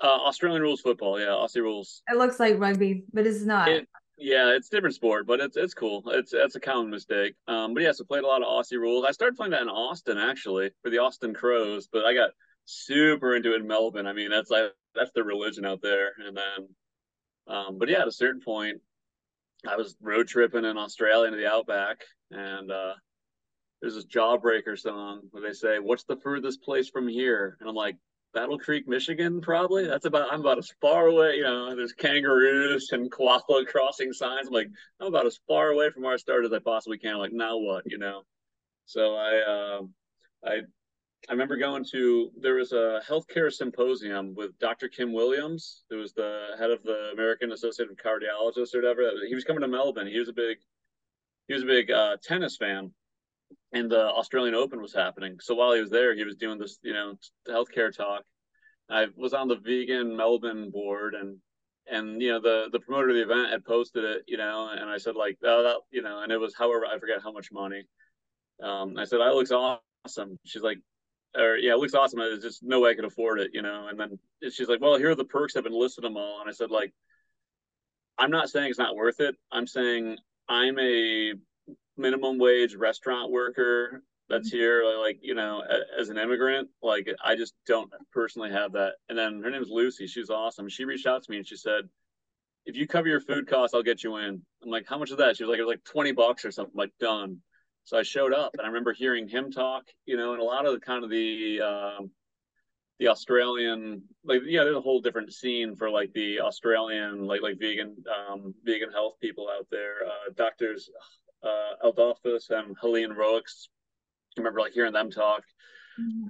Uh, Australian rules football, yeah, Aussie rules. It looks like rugby, but it's not. It, yeah, it's different sport, but it's it's cool. It's that's a common mistake. Um, but yeah, so played a lot of Aussie rules. I started playing that in Austin actually for the Austin Crows, but I got super into it in Melbourne. I mean, that's like that's the religion out there. And then, um, but yeah, at a certain point, I was road tripping in Australia into the outback, and uh, there's this Jawbreaker song where they say, "What's the furthest place from here?" And I'm like, Battle Creek, Michigan, probably. That's about I'm about as far away. You know, there's kangaroos and koala crossing signs. I'm like, I'm about as far away from where I started as I possibly can. I'm like, now what? You know. So I uh, I I remember going to there was a healthcare symposium with Dr. Kim Williams, who was the head of the American Association of Cardiologists or whatever. He was coming to Melbourne. He was a big he was a big uh, tennis fan, and the Australian Open was happening. So while he was there, he was doing this you know healthcare talk. I was on the vegan Melbourne board and and you know the the promoter of the event had posted it you know and I said like oh that you know and it was however I forget how much money um I said that looks awesome she's like or yeah, it looks awesome. There's just no way I could afford it, you know. And then she's like, well, here are the perks. I've been listing them all. And I said, like, I'm not saying it's not worth it. I'm saying I'm a minimum wage restaurant worker that's mm-hmm. here, like, you know, as an immigrant. Like, I just don't personally have that. And then her name is Lucy. She's awesome. She reached out to me and she said, if you cover your food costs, I'll get you in. I'm like, how much is that? She was like, it was like 20 bucks or something. I'm like, done. So I showed up, and I remember hearing him talk, you know, and a lot of the kind of the um, the Australian, like yeah, there's a whole different scene for like the Australian, like like vegan um, vegan health people out there. Uh, doctors uh, Adolphus and Helene Roix. I remember like hearing them talk, mm-hmm.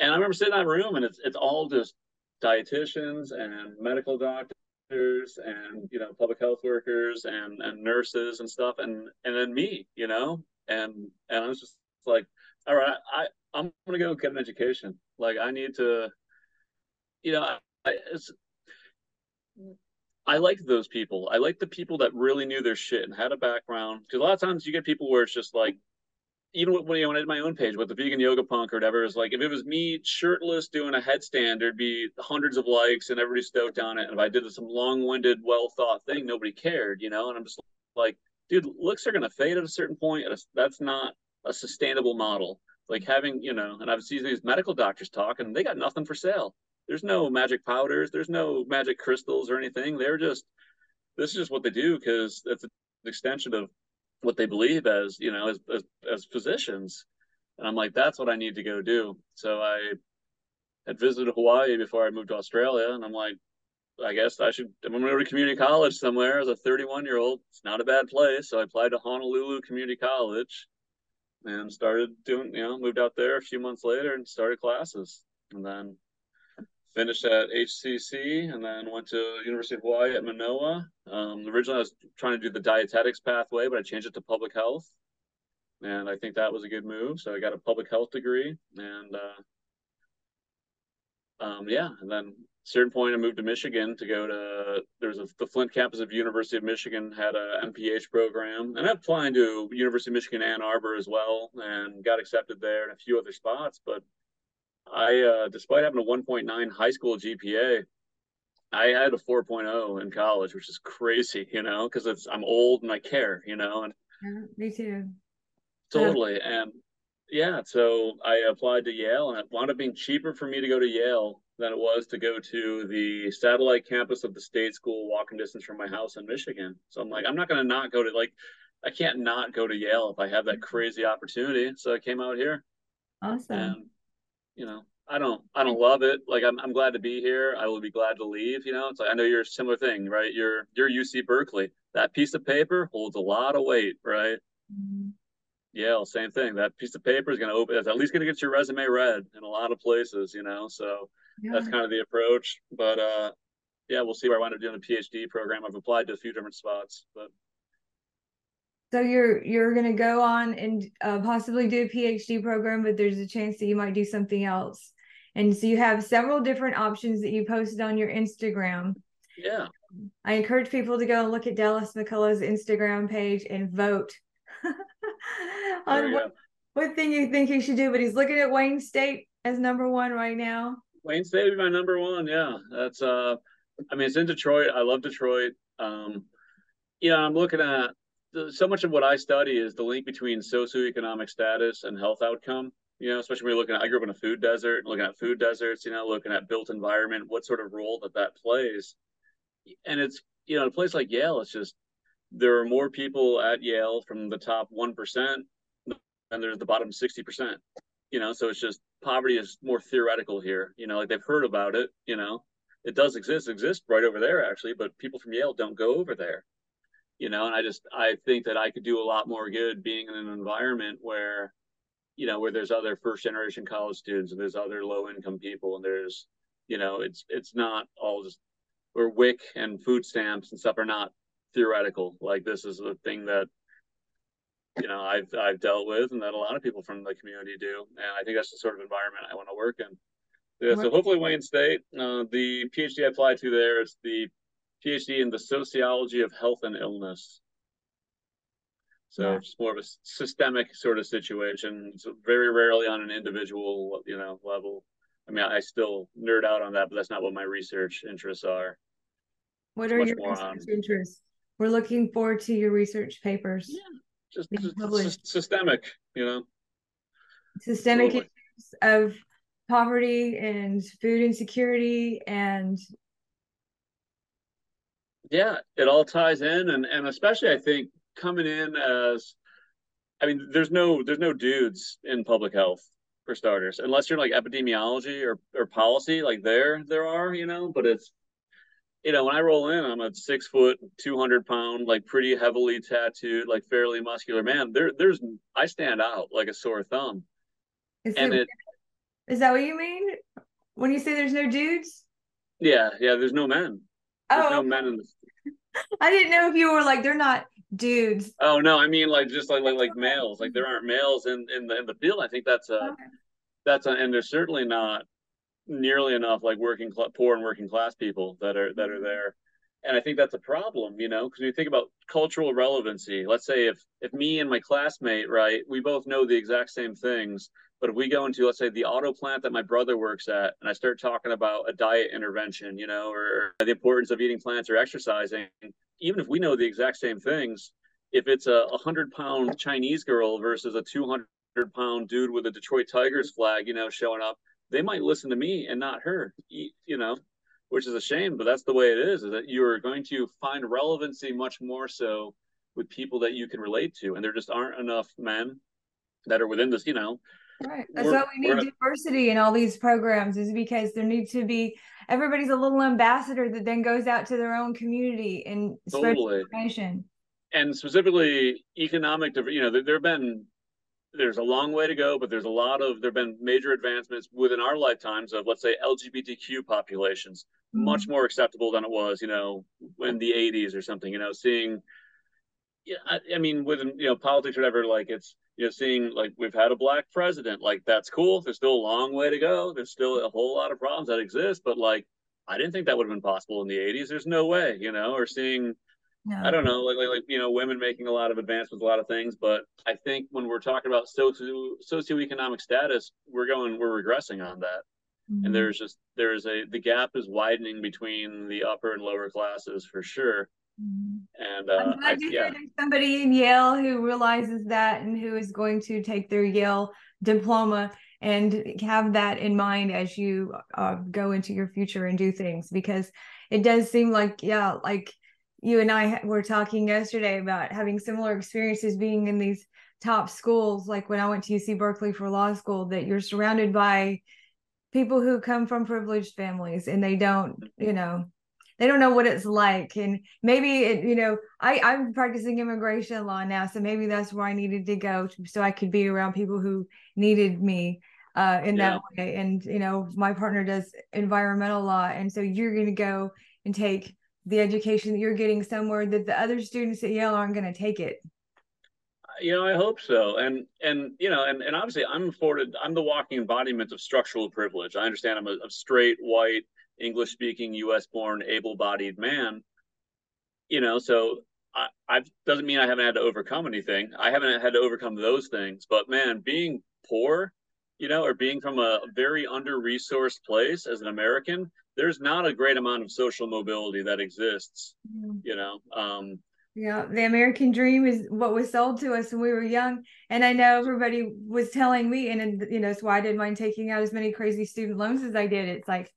and I remember sitting in that room, and it's it's all just dietitians and medical doctors and you know public health workers and and nurses and stuff and and then me you know and and I was just like, all right, I I'm gonna go get an education. Like I need to, you know, I, it's I liked those people. I like the people that really knew their shit and had a background. Because a lot of times you get people where it's just like, even when, you know, when I did my own page with the vegan yoga punk or whatever, is like if it was me shirtless doing a headstand, there'd be hundreds of likes and everybody stoked on it. And if I did some long-winded, well-thought thing, nobody cared, you know. And I'm just like, dude, looks are gonna fade at a certain point. That's not a sustainable model. Like having, you know, and I've seen these medical doctors talk, and they got nothing for sale. There's no magic powders. There's no magic crystals or anything. They're just this is just what they do because it's an extension of what they believe as you know as, as as physicians and i'm like that's what i need to go do so i had visited hawaii before i moved to australia and i'm like i guess i should i'm going to community college somewhere as a 31 year old it's not a bad place. So i applied to honolulu community college and started doing you know moved out there a few months later and started classes. And then finished at HCC and then went to University of Hawaii at Manoa. Um, originally, I was trying to do the dietetics pathway, but I changed it to public health, and I think that was a good move. So I got a public health degree, and uh, um, yeah, and then certain point I moved to Michigan to go to there's a the Flint campus of University of Michigan had a MPH program and I applied to University of Michigan Ann Arbor as well and got accepted there and a few other spots but I, uh, despite having a 1.9 high school GPA, I had a 4.0 in college, which is crazy, you know, because it's I'm old and I care, you know, and yeah, me too. Totally, and yeah, so I applied to Yale, and it wound up being cheaper for me to go to Yale than it was to go to the satellite campus of the state school, walking distance from my house in Michigan. So I'm like, I'm not going to not go to like, I can't not go to Yale if I have that crazy opportunity. So I came out here. Awesome. And you know, I don't I don't love it. Like I'm I'm glad to be here. I will be glad to leave. You know, it's like I know you're a similar thing, right? You're you're UC Berkeley. That piece of paper holds a lot of weight, right? Mm-hmm. Yale, same thing. That piece of paper is going to open. It's at least going to get your resume read in a lot of places. You know, so yeah. that's kind of the approach. But uh, yeah, we'll see where I wind up doing a PhD program. I've applied to a few different spots, but so you're you're going to go on and uh, possibly do a PhD program, but there's a chance that you might do something else. And so you have several different options that you posted on your Instagram. Yeah. I encourage people to go and look at Dallas McCullouch's Instagram page and vote on what, what thing you think he should do. But he's looking at Wayne State as number one right now. Wayne State would be my number one. Yeah. That's uh I mean it's in Detroit. I love Detroit. Um know, I'm looking at so much of what I study is the link between socioeconomic status and health outcome. You know, especially when you're looking at, I grew up in a food desert, looking at food deserts, you know, looking at built environment, what sort of role that that plays. And it's, you know, a place like Yale, it's just, there are more people at Yale from the top 1% than there's the bottom 60%, you know, so it's just poverty is more theoretical here, you know, like they've heard about it, you know, it does exist, exist right over there actually, but people from Yale don't go over there you know and i just i think that i could do a lot more good being in an environment where you know where there's other first generation college students and there's other low income people and there's you know it's it's not all just where WIC and food stamps and stuff are not theoretical. Like this is a thing that you know i've i've dealt with and that a lot of people from the community do and i think that's the sort of environment i want to work in yeah, so hopefully Wayne State. Uh, the PhD I applied to there is the PhD in the sociology of health and illness. So yeah. it's more of a systemic sort of situation. It's very rarely on an individual, you know, level. I mean, I still nerd out on that, but that's not what my research interests are. What are your research on... interests? We're looking forward to your research papers. Yeah, just, just systemic, you know. Systemic issues of poverty and food insecurity and yeah, it all ties in, and and especially I think coming in as, I mean, there's no there's no dudes in public health for starters, unless you're like epidemiology or or policy, like there there are, you know, but it's you know, when I roll in, I'm a six foot, 200 pound, like pretty heavily tattooed, like fairly muscular man. There, there's, I stand out like a sore thumb. Is and it, it, is that what you mean when you say there's no dudes? Yeah, yeah, there's no men. There's oh, no men in the. I didn't know if you were like they're not dudes. Oh no, I mean like just like like, like males. Like there aren't males in in the in the field. I think that's a okay. that's a, and there's certainly not nearly enough like working cl- poor and working class people that are that are mm-hmm. there. and I think that's a problem, you know, because you think about cultural relevancy. Let's say if if me and my classmate, right, we both know the exact same things, but if we go into, let's say, the auto plant that my brother works at, and I start talking about a diet intervention, you know, or the importance of eating plants or exercising, even if we know the exact same things, if it's a 100 pound Chinese girl versus a 200 pound dude with a Detroit Tigers flag, you know, showing up, they might listen to me and not her, you know, which is a shame, but that's the way it is, is that you are going to find relevancy much more so with people that you can relate to. And there just aren't enough men that are within this, you know, Right. That's why we need diversity in all these programs is because there needs to be everybody's a little ambassador that then goes out to their own community and spreads totally. information. And specifically economic, you know, there, there have been there's a long way to go, but there's a lot of there have been major advancements within our lifetimes of let's say LGBTQ populations, mm-hmm. much more acceptable than it was, you know, in the 80s or something. You know, seeing, yeah, I, I mean, within you know politics, or whatever, like it's you know, seeing like we've had a black president, like that's cool. There's still a long way to go. There's still a whole lot of problems that exist, but like I didn't think that would have been possible in the 80s. There's no way, you know, or seeing no. I don't know, like, like, like you know, women making a lot of advancements, a lot of things. But I think when we're talking about socio socioeconomic status, we're going, we're regressing on that. Mm-hmm. And there's just there's a the gap is widening between the upper and lower classes for sure. Mm-hmm. And uh, I'm glad I, yeah. there's somebody in Yale who realizes that and who is going to take their Yale diploma and have that in mind as you uh, go into your future and do things because it does seem like yeah like you and I were talking yesterday about having similar experiences being in these top schools like when I went to UC Berkeley for law school that you're surrounded by people who come from privileged families and they don't you know they don't know what it's like and maybe it you know i i'm practicing immigration law now so maybe that's where i needed to go to, so i could be around people who needed me uh, in yeah. that way and you know my partner does environmental law and so you're going to go and take the education that you're getting somewhere that the other students at yale aren't going to take it you know i hope so and and you know and, and obviously i'm afforded i'm the walking embodiment of structural privilege i understand i'm a, a straight white English speaking, US born, able bodied man. You know, so I, I doesn't mean I haven't had to overcome anything. I haven't had to overcome those things, but man, being poor, you know, or being from a very under resourced place as an American, there's not a great amount of social mobility that exists, mm-hmm. you know. Um, yeah, the American dream is what was sold to us when we were young. And I know everybody was telling me, and you know, so I didn't mind taking out as many crazy student loans as I did. It's like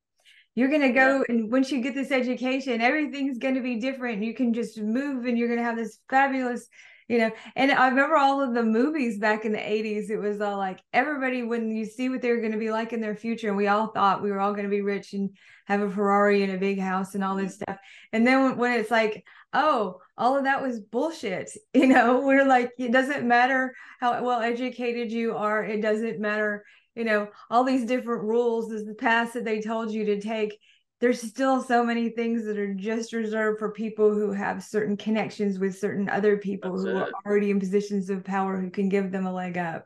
you're going to go yeah. and once you get this education everything's going to be different you can just move and you're going to have this fabulous you know and i remember all of the movies back in the 80s it was all like everybody when you see what they're going to be like in their future and we all thought we were all going to be rich and have a ferrari and a big house and all this mm-hmm. stuff and then when, when it's like oh all of that was bullshit you know we're like it doesn't matter how well educated you are it doesn't matter you know all these different rules is the path that they told you to take there's still so many things that are just reserved for people who have certain connections with certain other people That's who it. are already in positions of power who can give them a leg up.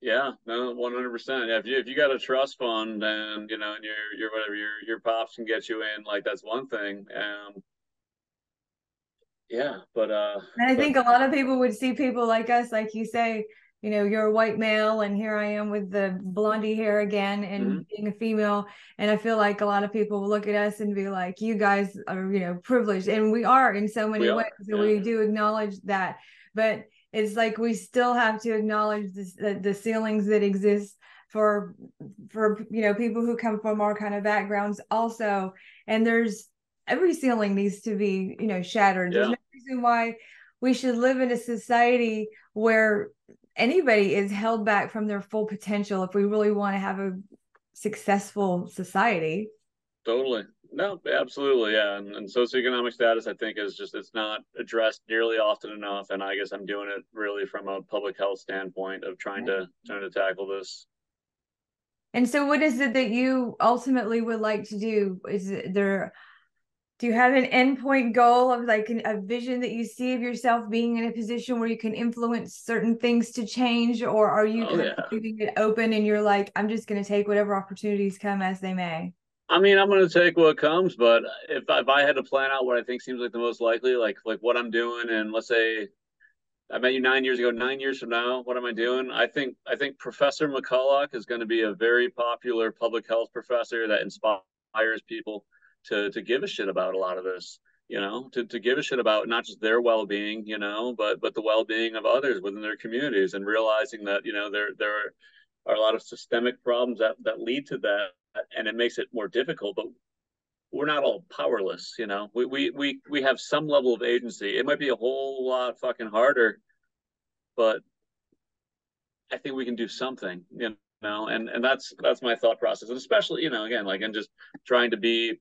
Yeah no 100% if you if you got a trust fund and you know and your your whatever your your pops can get you in like that's one thing. Um yeah but uh and i but, think a lot of people would see people like us like you say you know you're a white male and here i am with the blondie hair again and mm-hmm. being a female and i feel like a lot of people will look at us and be like you guys are you know privileged and we are in so many ways and yeah. we do acknowledge that but it's like we still have to acknowledge this, the, the ceilings that exist for for you know people who come from our kind of backgrounds also and there's every ceiling needs to be you know shattered yeah. there's no reason why we should live in a society where anybody is held back from their full potential if we really want to have a successful society. Totally. No, absolutely. Yeah. And, and socioeconomic status, I think, is just, it's not addressed nearly often enough. And I guess I'm doing it really from a public health standpoint of trying to, trying to tackle this. And so what is it that you ultimately would like to do? Is there do you have an endpoint goal of like an, a vision that you see of yourself being in a position where you can influence certain things to change or are you oh, yeah. leaving it open and you're like i'm just going to take whatever opportunities come as they may I mean, I'm going to take what comes, but if if I had to plan out what I think seems like the most likely, like like what I'm doing, and let's say I met you nine years ago, nine years from now, what am I doing? I think I think Professor McCullouch is going to be a very popular public health professor that inspires people to to give a shit about a lot of this. You know, to, to give a shit about not just their well being, you know, but but the well being of others within their communities, and realizing that you know there there are a lot of systemic problems that that lead to that and it makes it more difficult but we're not all powerless you know we we we, we have some level of agency it might be a whole lot fucking harder but i think we can do something you know and and that's that's my thought process and especially you know again like i'm just trying to be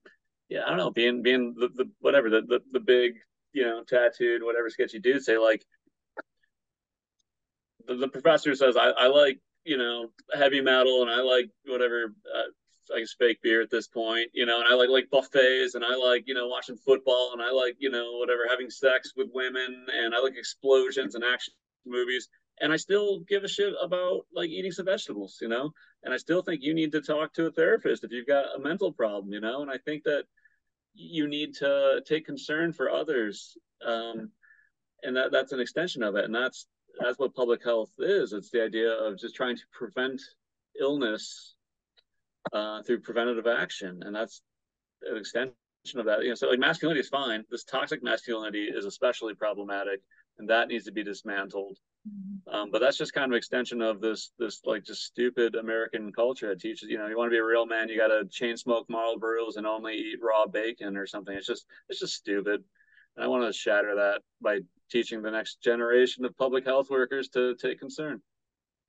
yeah i don't know being being the, the whatever the, the the big you know tattooed whatever sketchy dude say like the, the professor says I, I like you know heavy metal and I like whatever uh, I guess fake beer at this point, you know, and I like like buffets and I like, you know, watching football and I like, you know, whatever, having sex with women and I like explosions and action movies. And I still give a shit about like eating some vegetables, you know, and I still think you need to talk to a therapist if you've got a mental problem, you know, and I think that you need to take concern for others. Um, and that that's an extension of it. And that's that's what public health is. It's the idea of just trying to prevent illness uh, through preventative action, and that's an extension of that. You know, so like masculinity is fine. This toxic masculinity is especially problematic, and that needs to be dismantled. Um, but that's just kind of extension of this this like just stupid American culture that teaches you know you want to be a real man you got to chain smoke Marlboros and only eat raw bacon or something. It's just it's just stupid, and I want to shatter that by teaching the next generation of public health workers to take concern.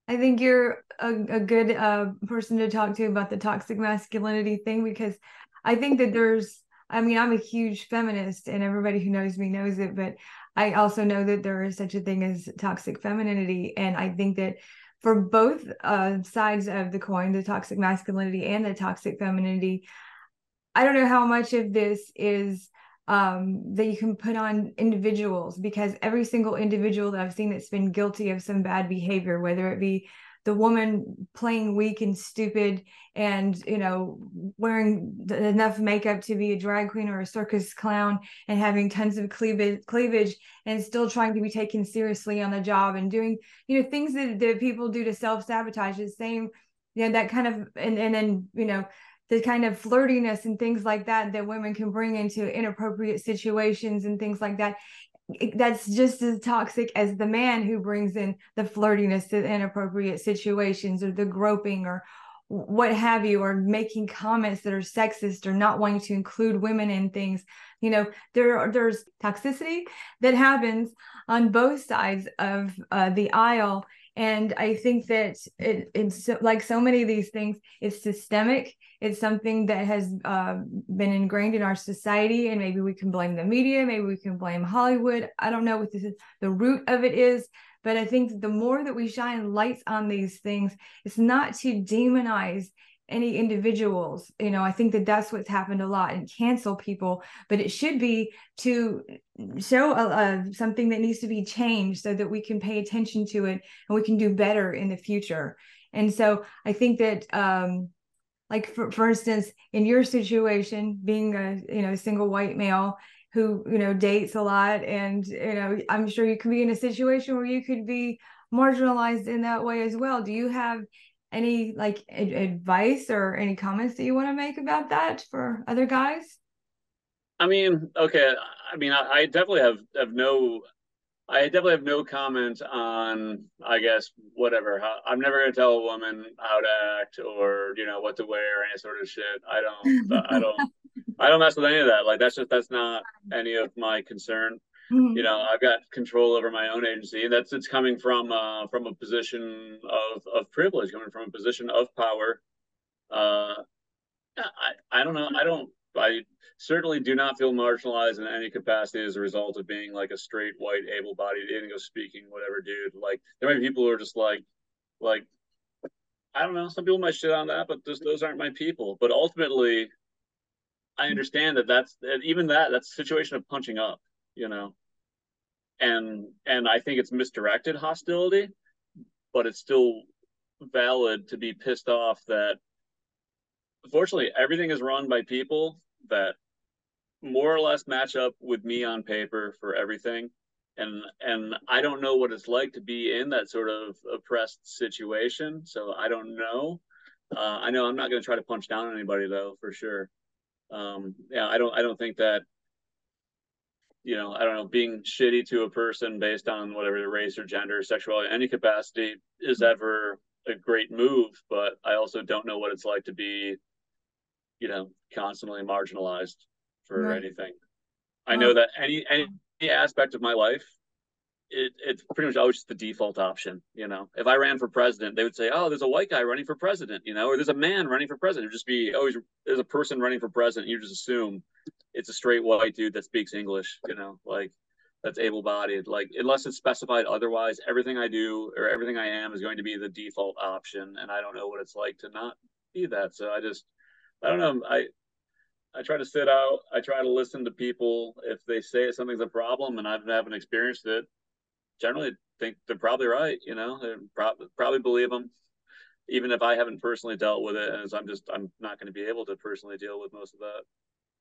I think you're a, a good uh, person to talk to about the toxic masculinity thing because I think that there's, I mean, I'm a huge feminist and everybody who knows me knows it, but I also know that there is such a thing as toxic femininity. And I think that for both uh, sides of the coin, the toxic masculinity and the toxic femininity, I don't know how much of this is um, that you can put on individuals because every single individual that I've seen that's been guilty of some bad behavior, whether it be the woman playing weak and stupid and you know wearing enough makeup to be a drag queen or a circus clown and having tons of cleavage cleavage and still trying to be taken seriously on the job and doing you know things that, that people do to self-sabotage the same you know that kind of and and then you know the kind of flirtiness and things like that that women can bring into inappropriate situations and things like that that's just as toxic as the man who brings in the flirtiness to inappropriate situations or the groping or what have you or making comments that are sexist or not wanting to include women in things. You know there there's toxicity that happens on both sides of uh, the aisle and i think that it, it's like so many of these things it's systemic it's something that has uh, been ingrained in our society, and maybe we can blame the media, maybe we can blame Hollywood. I don't know what this is, the root of it is, but I think the more that we shine lights on these things, it's not to demonize any individuals you know i think that that's what's happened a lot and cancel people but it should be to show a, a, something that needs to be changed so that we can pay attention to it and we can do better in the future. And so i think that um, like for, for instance in your situation being a you know single white male who you know dates a lot and you know i'm sure you could be in a situation where you could be marginalized in that way as well. Do you have any like ad- advice or any comments that you want to make about that for other guys i mean okay i mean i, I definitely have have no I definitely have no comment on, I guess, whatever. How, I'm never going to tell a woman how to act or you know what to wear or any sort of shit. I don't. I don't. I don't mess with any of that. Like that's just that's not any of my concern. Mm-hmm. You know, I've got control over my own agency, and that's it's coming from uh, from a position of of privilege, coming from a position of power. Uh, I I don't know. I don't. I certainly do not feel marginalized in any capacity as a result of being like a straight white able-bodied english speaking whatever dude like there might be people who are just like like i don't know some people might shit on that but those, those aren't my people but ultimately i understand that that's that even that that's a situation of punching up you know and and i think it's misdirected hostility but it's still valid to be pissed off that fortunately, everything is run by people that more or less match up with me on paper for everything. And and I don't know what it's like to be in that sort of oppressed situation. So I don't know. Uh, I know I'm not going to try to punch down anybody though, for sure. Um, yeah, I don't I don't think that you know, I don't know, being shitty to a person based on whatever their race or gender sexuality, any capacity is mm-hmm. ever a great move. But I also don't know what it's like to be, you know, constantly marginalized for right. anything. I know that any any aspect of my life, it, it's pretty much always just the default option. You know, if I ran for president, they would say, "Oh, there's a white guy running for president," you know, or "There's a man running for president." It'd just be always there's a person running for president. You just assume it's a straight white dude that speaks English, you know, like that's able bodied. Like unless it's specified otherwise, everything I do or everything I am is going to be the default option. And I don't know what it's like to not be that. So I just I don't know. I I try to sit out. I try to listen to people. If they say something's a problem and I haven't experienced it, generally think they're probably right. You know, they pro- probably believe them, even if I haven't personally dealt with it. As I'm just, I'm not going to be able to personally deal with most of that.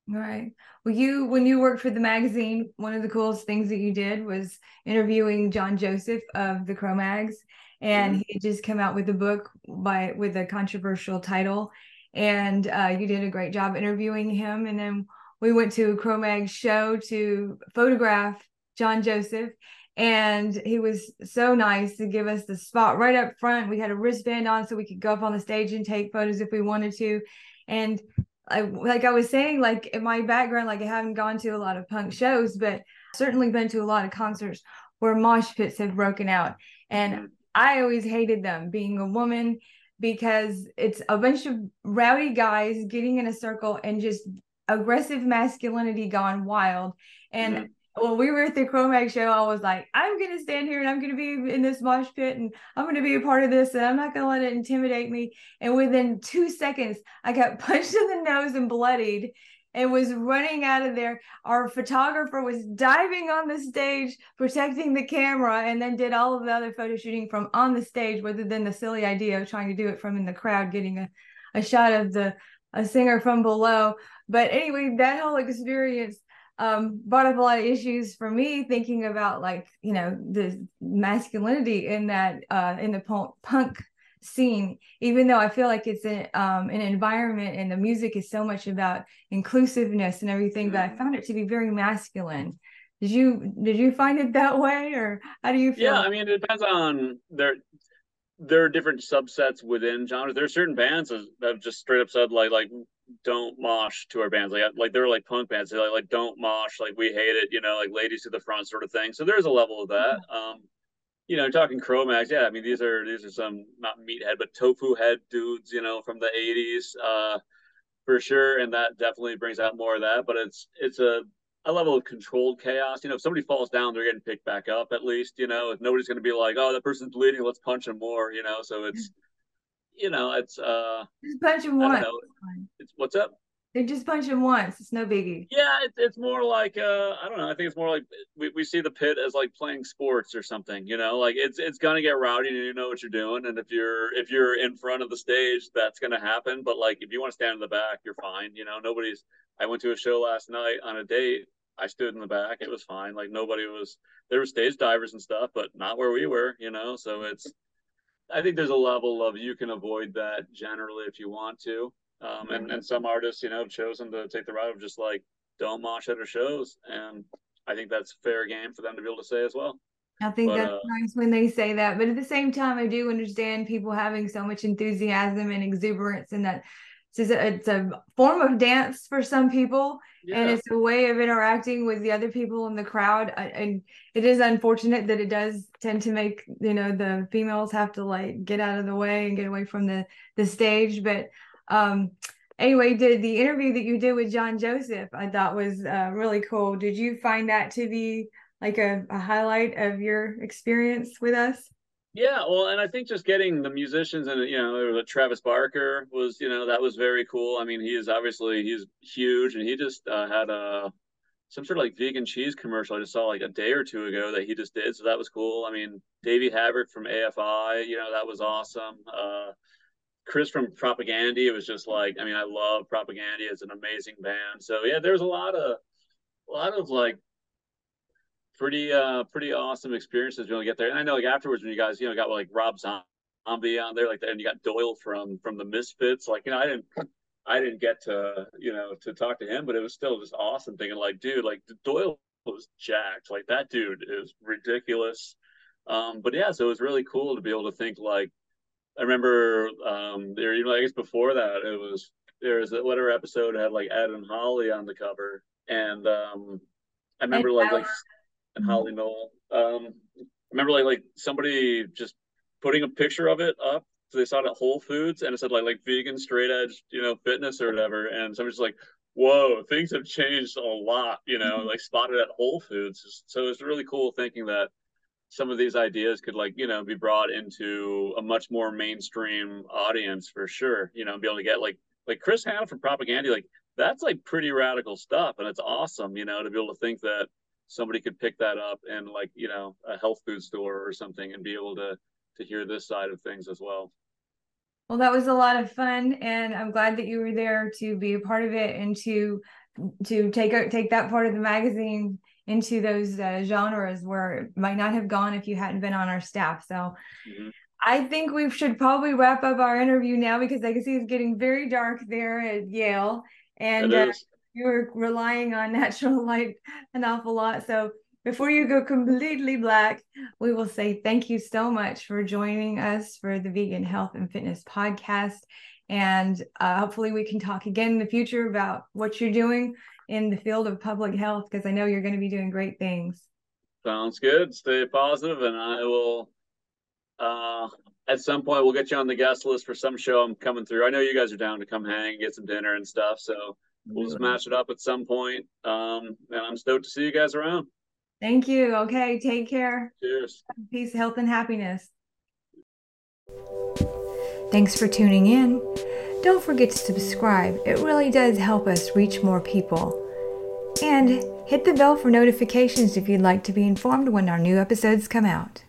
Right. Well, you when you worked for the magazine, one of the coolest things that you did was interviewing John Joseph of the Cro-Mags, and mm-hmm. he just come out with a book by with a controversial title, and uh, you did a great job interviewing him. And then we went to a Cro-Mag show to photograph John Joseph, and he was so nice to give us the spot right up front. We had a wristband on so we could go up on the stage and take photos if we wanted to, and I like I was saying, like in my background, like I haven't gone to a lot of punk shows, but certainly been to a lot of concerts where mosh pits have broken out. And mm-hmm. I always hated them being a woman because it's a bunch of rowdy guys getting in a circle and just aggressive masculinity gone wild. And mm-hmm when we were at the Cro-Mag show, I was like, I'm gonna stand here and I'm gonna be in this mosh pit and I'm gonna be a part of this and I'm not gonna let it intimidate me. And within two seconds, I got punched in the nose and bloodied and was running out of there. Our photographer was diving on the stage, protecting the camera, and then did all of the other photo shooting from on the stage, rather than the silly idea of trying to do it from in the crowd, getting a, a shot of the a singer from below. But anyway, that whole experience um, brought up a lot of issues for me thinking about like you know the masculinity in that uh, in the punk punk scene even though i feel like it's an, um, an environment and the music is so much about inclusiveness and everything mm-hmm. but i mm-hmm. found it to be very masculine did you did you find it that way or how do you feel yeah i mean it depends on their there are different subsets within genres. There are certain bands that have just straight up said like like don't mosh to our bands. Like like they're like punk bands. They're like like don't mosh. Like we hate it. You know, like ladies to the front sort of thing. So there's a level of that. Um, you know, talking Cro-Mags. Yeah, I mean these are these are some not meathead but tofu head dudes. You know, from the '80s. Uh, for sure, and that definitely brings out more of that. But it's it's a a level of controlled chaos. You know, if somebody falls down, they're getting picked back up at least. You know, if nobody's going to be like, oh, that person's bleeding, let's punch him more. You know, so it's, you know, it's uh, just punch him once. It's what's up. They just punch him once. It's no biggie. Yeah, it's it's more like uh, I don't know. I think it's more like we, we see the pit as like playing sports or something. You know, like it's it's gonna get rowdy and you know what you're doing. And if you're if you're in front of the stage, that's gonna happen. But like if you want to stand in the back, you're fine. You know, nobody's I went to a show last night on a date. I stood in the back. It was fine. Like nobody was. There were stage divers and stuff, but not where we were. You know, so it's. I think there's a level of you can avoid that generally if you want to. Um, and and some artists, you know, have chosen to take the route of just like don't mosh at their shows, and I think that's fair game for them to be able to say as well. I think but, that's uh, nice when they say that, but at the same time, I do understand people having so much enthusiasm and exuberance, and that it's a, it's a form of dance for some people yeah. and it's a way of interacting with the other people in the crowd and it is unfortunate that it does tend to make you know the females have to like get out of the way and get away from the the stage but um anyway did the interview that you did with john joseph i thought was uh, really cool did you find that to be like a, a highlight of your experience with us yeah, well, and I think just getting the musicians and you know, Travis Barker was, you know, that was very cool. I mean, he is obviously he's huge, and he just uh, had a some sort of like vegan cheese commercial I just saw like a day or two ago that he just did, so that was cool. I mean, Davey Havok from AFI, you know, that was awesome. Uh, Chris from Propagandhi. It was just like, I mean, I love Propagandhi. It's an amazing band. So yeah, there's a lot of, a lot of like pretty, uh, pretty awesome experiences when we get there. And I know like afterwards when you guys, you know, got like Rob Zombie on there, like that, and you got Doyle from from the Misfits. Like, you know, I didn't, I didn't get to, you know, to talk to him, but it was still just awesome thinking like, dude, like Doyle was jacked. Like that dude is ridiculous. Um, but yeah, so it was really cool to be able to think like I remember um there even I guess before that it was there was a whatever episode had like Ed and Holly on the cover. And um I remember and like like and Holly Knoll. Um I remember like like somebody just putting a picture of it up. So they saw it at Whole Foods and it said like like vegan straight edge, you know, fitness or whatever. And somebody's like, whoa, things have changed a lot, you know, mm-hmm. like spotted at Whole Foods. So it's really cool thinking that some of these ideas could like, you know, be brought into a much more mainstream audience for sure, you know, be able to get like like Chris Hannah from Propagandhi, like that's like pretty radical stuff. And it's awesome, you know, to be able to think that somebody could pick that up in like, you know, a health food store or something and be able to to hear this side of things as well. Well, that was a lot of fun, and I'm glad that you were there to be a part of it and to to take take that part of the magazine into those uh, genres where it might not have gone if you hadn't been on our staff. So. Mm-hmm. I think we should probably wrap up our interview now because I can see it's getting very dark there at Yale, and uh, you're relying on natural light an awful lot. So before you go completely black, we will say thank you so much for joining us for the Vegan Health and Fitness podcast. And uh, hopefully, we can talk again in the future about what you're doing in the field of public health because I know you're going to be doing great things. Sounds good. Stay positive, and I will. Uh, at some point, we'll get you on the guest list for some show I'm coming through. I know you guys are down to come hang, and get some dinner and stuff. So we'll just match it up at some point. Um, and I'm stoked to see you guys around. Thank you. Okay, take care. Cheers. Peace, health, and happiness. Thanks for tuning in. Don't forget to subscribe, it really does help us reach more people. And hit the bell for notifications if you'd like to be informed when our new episodes come out.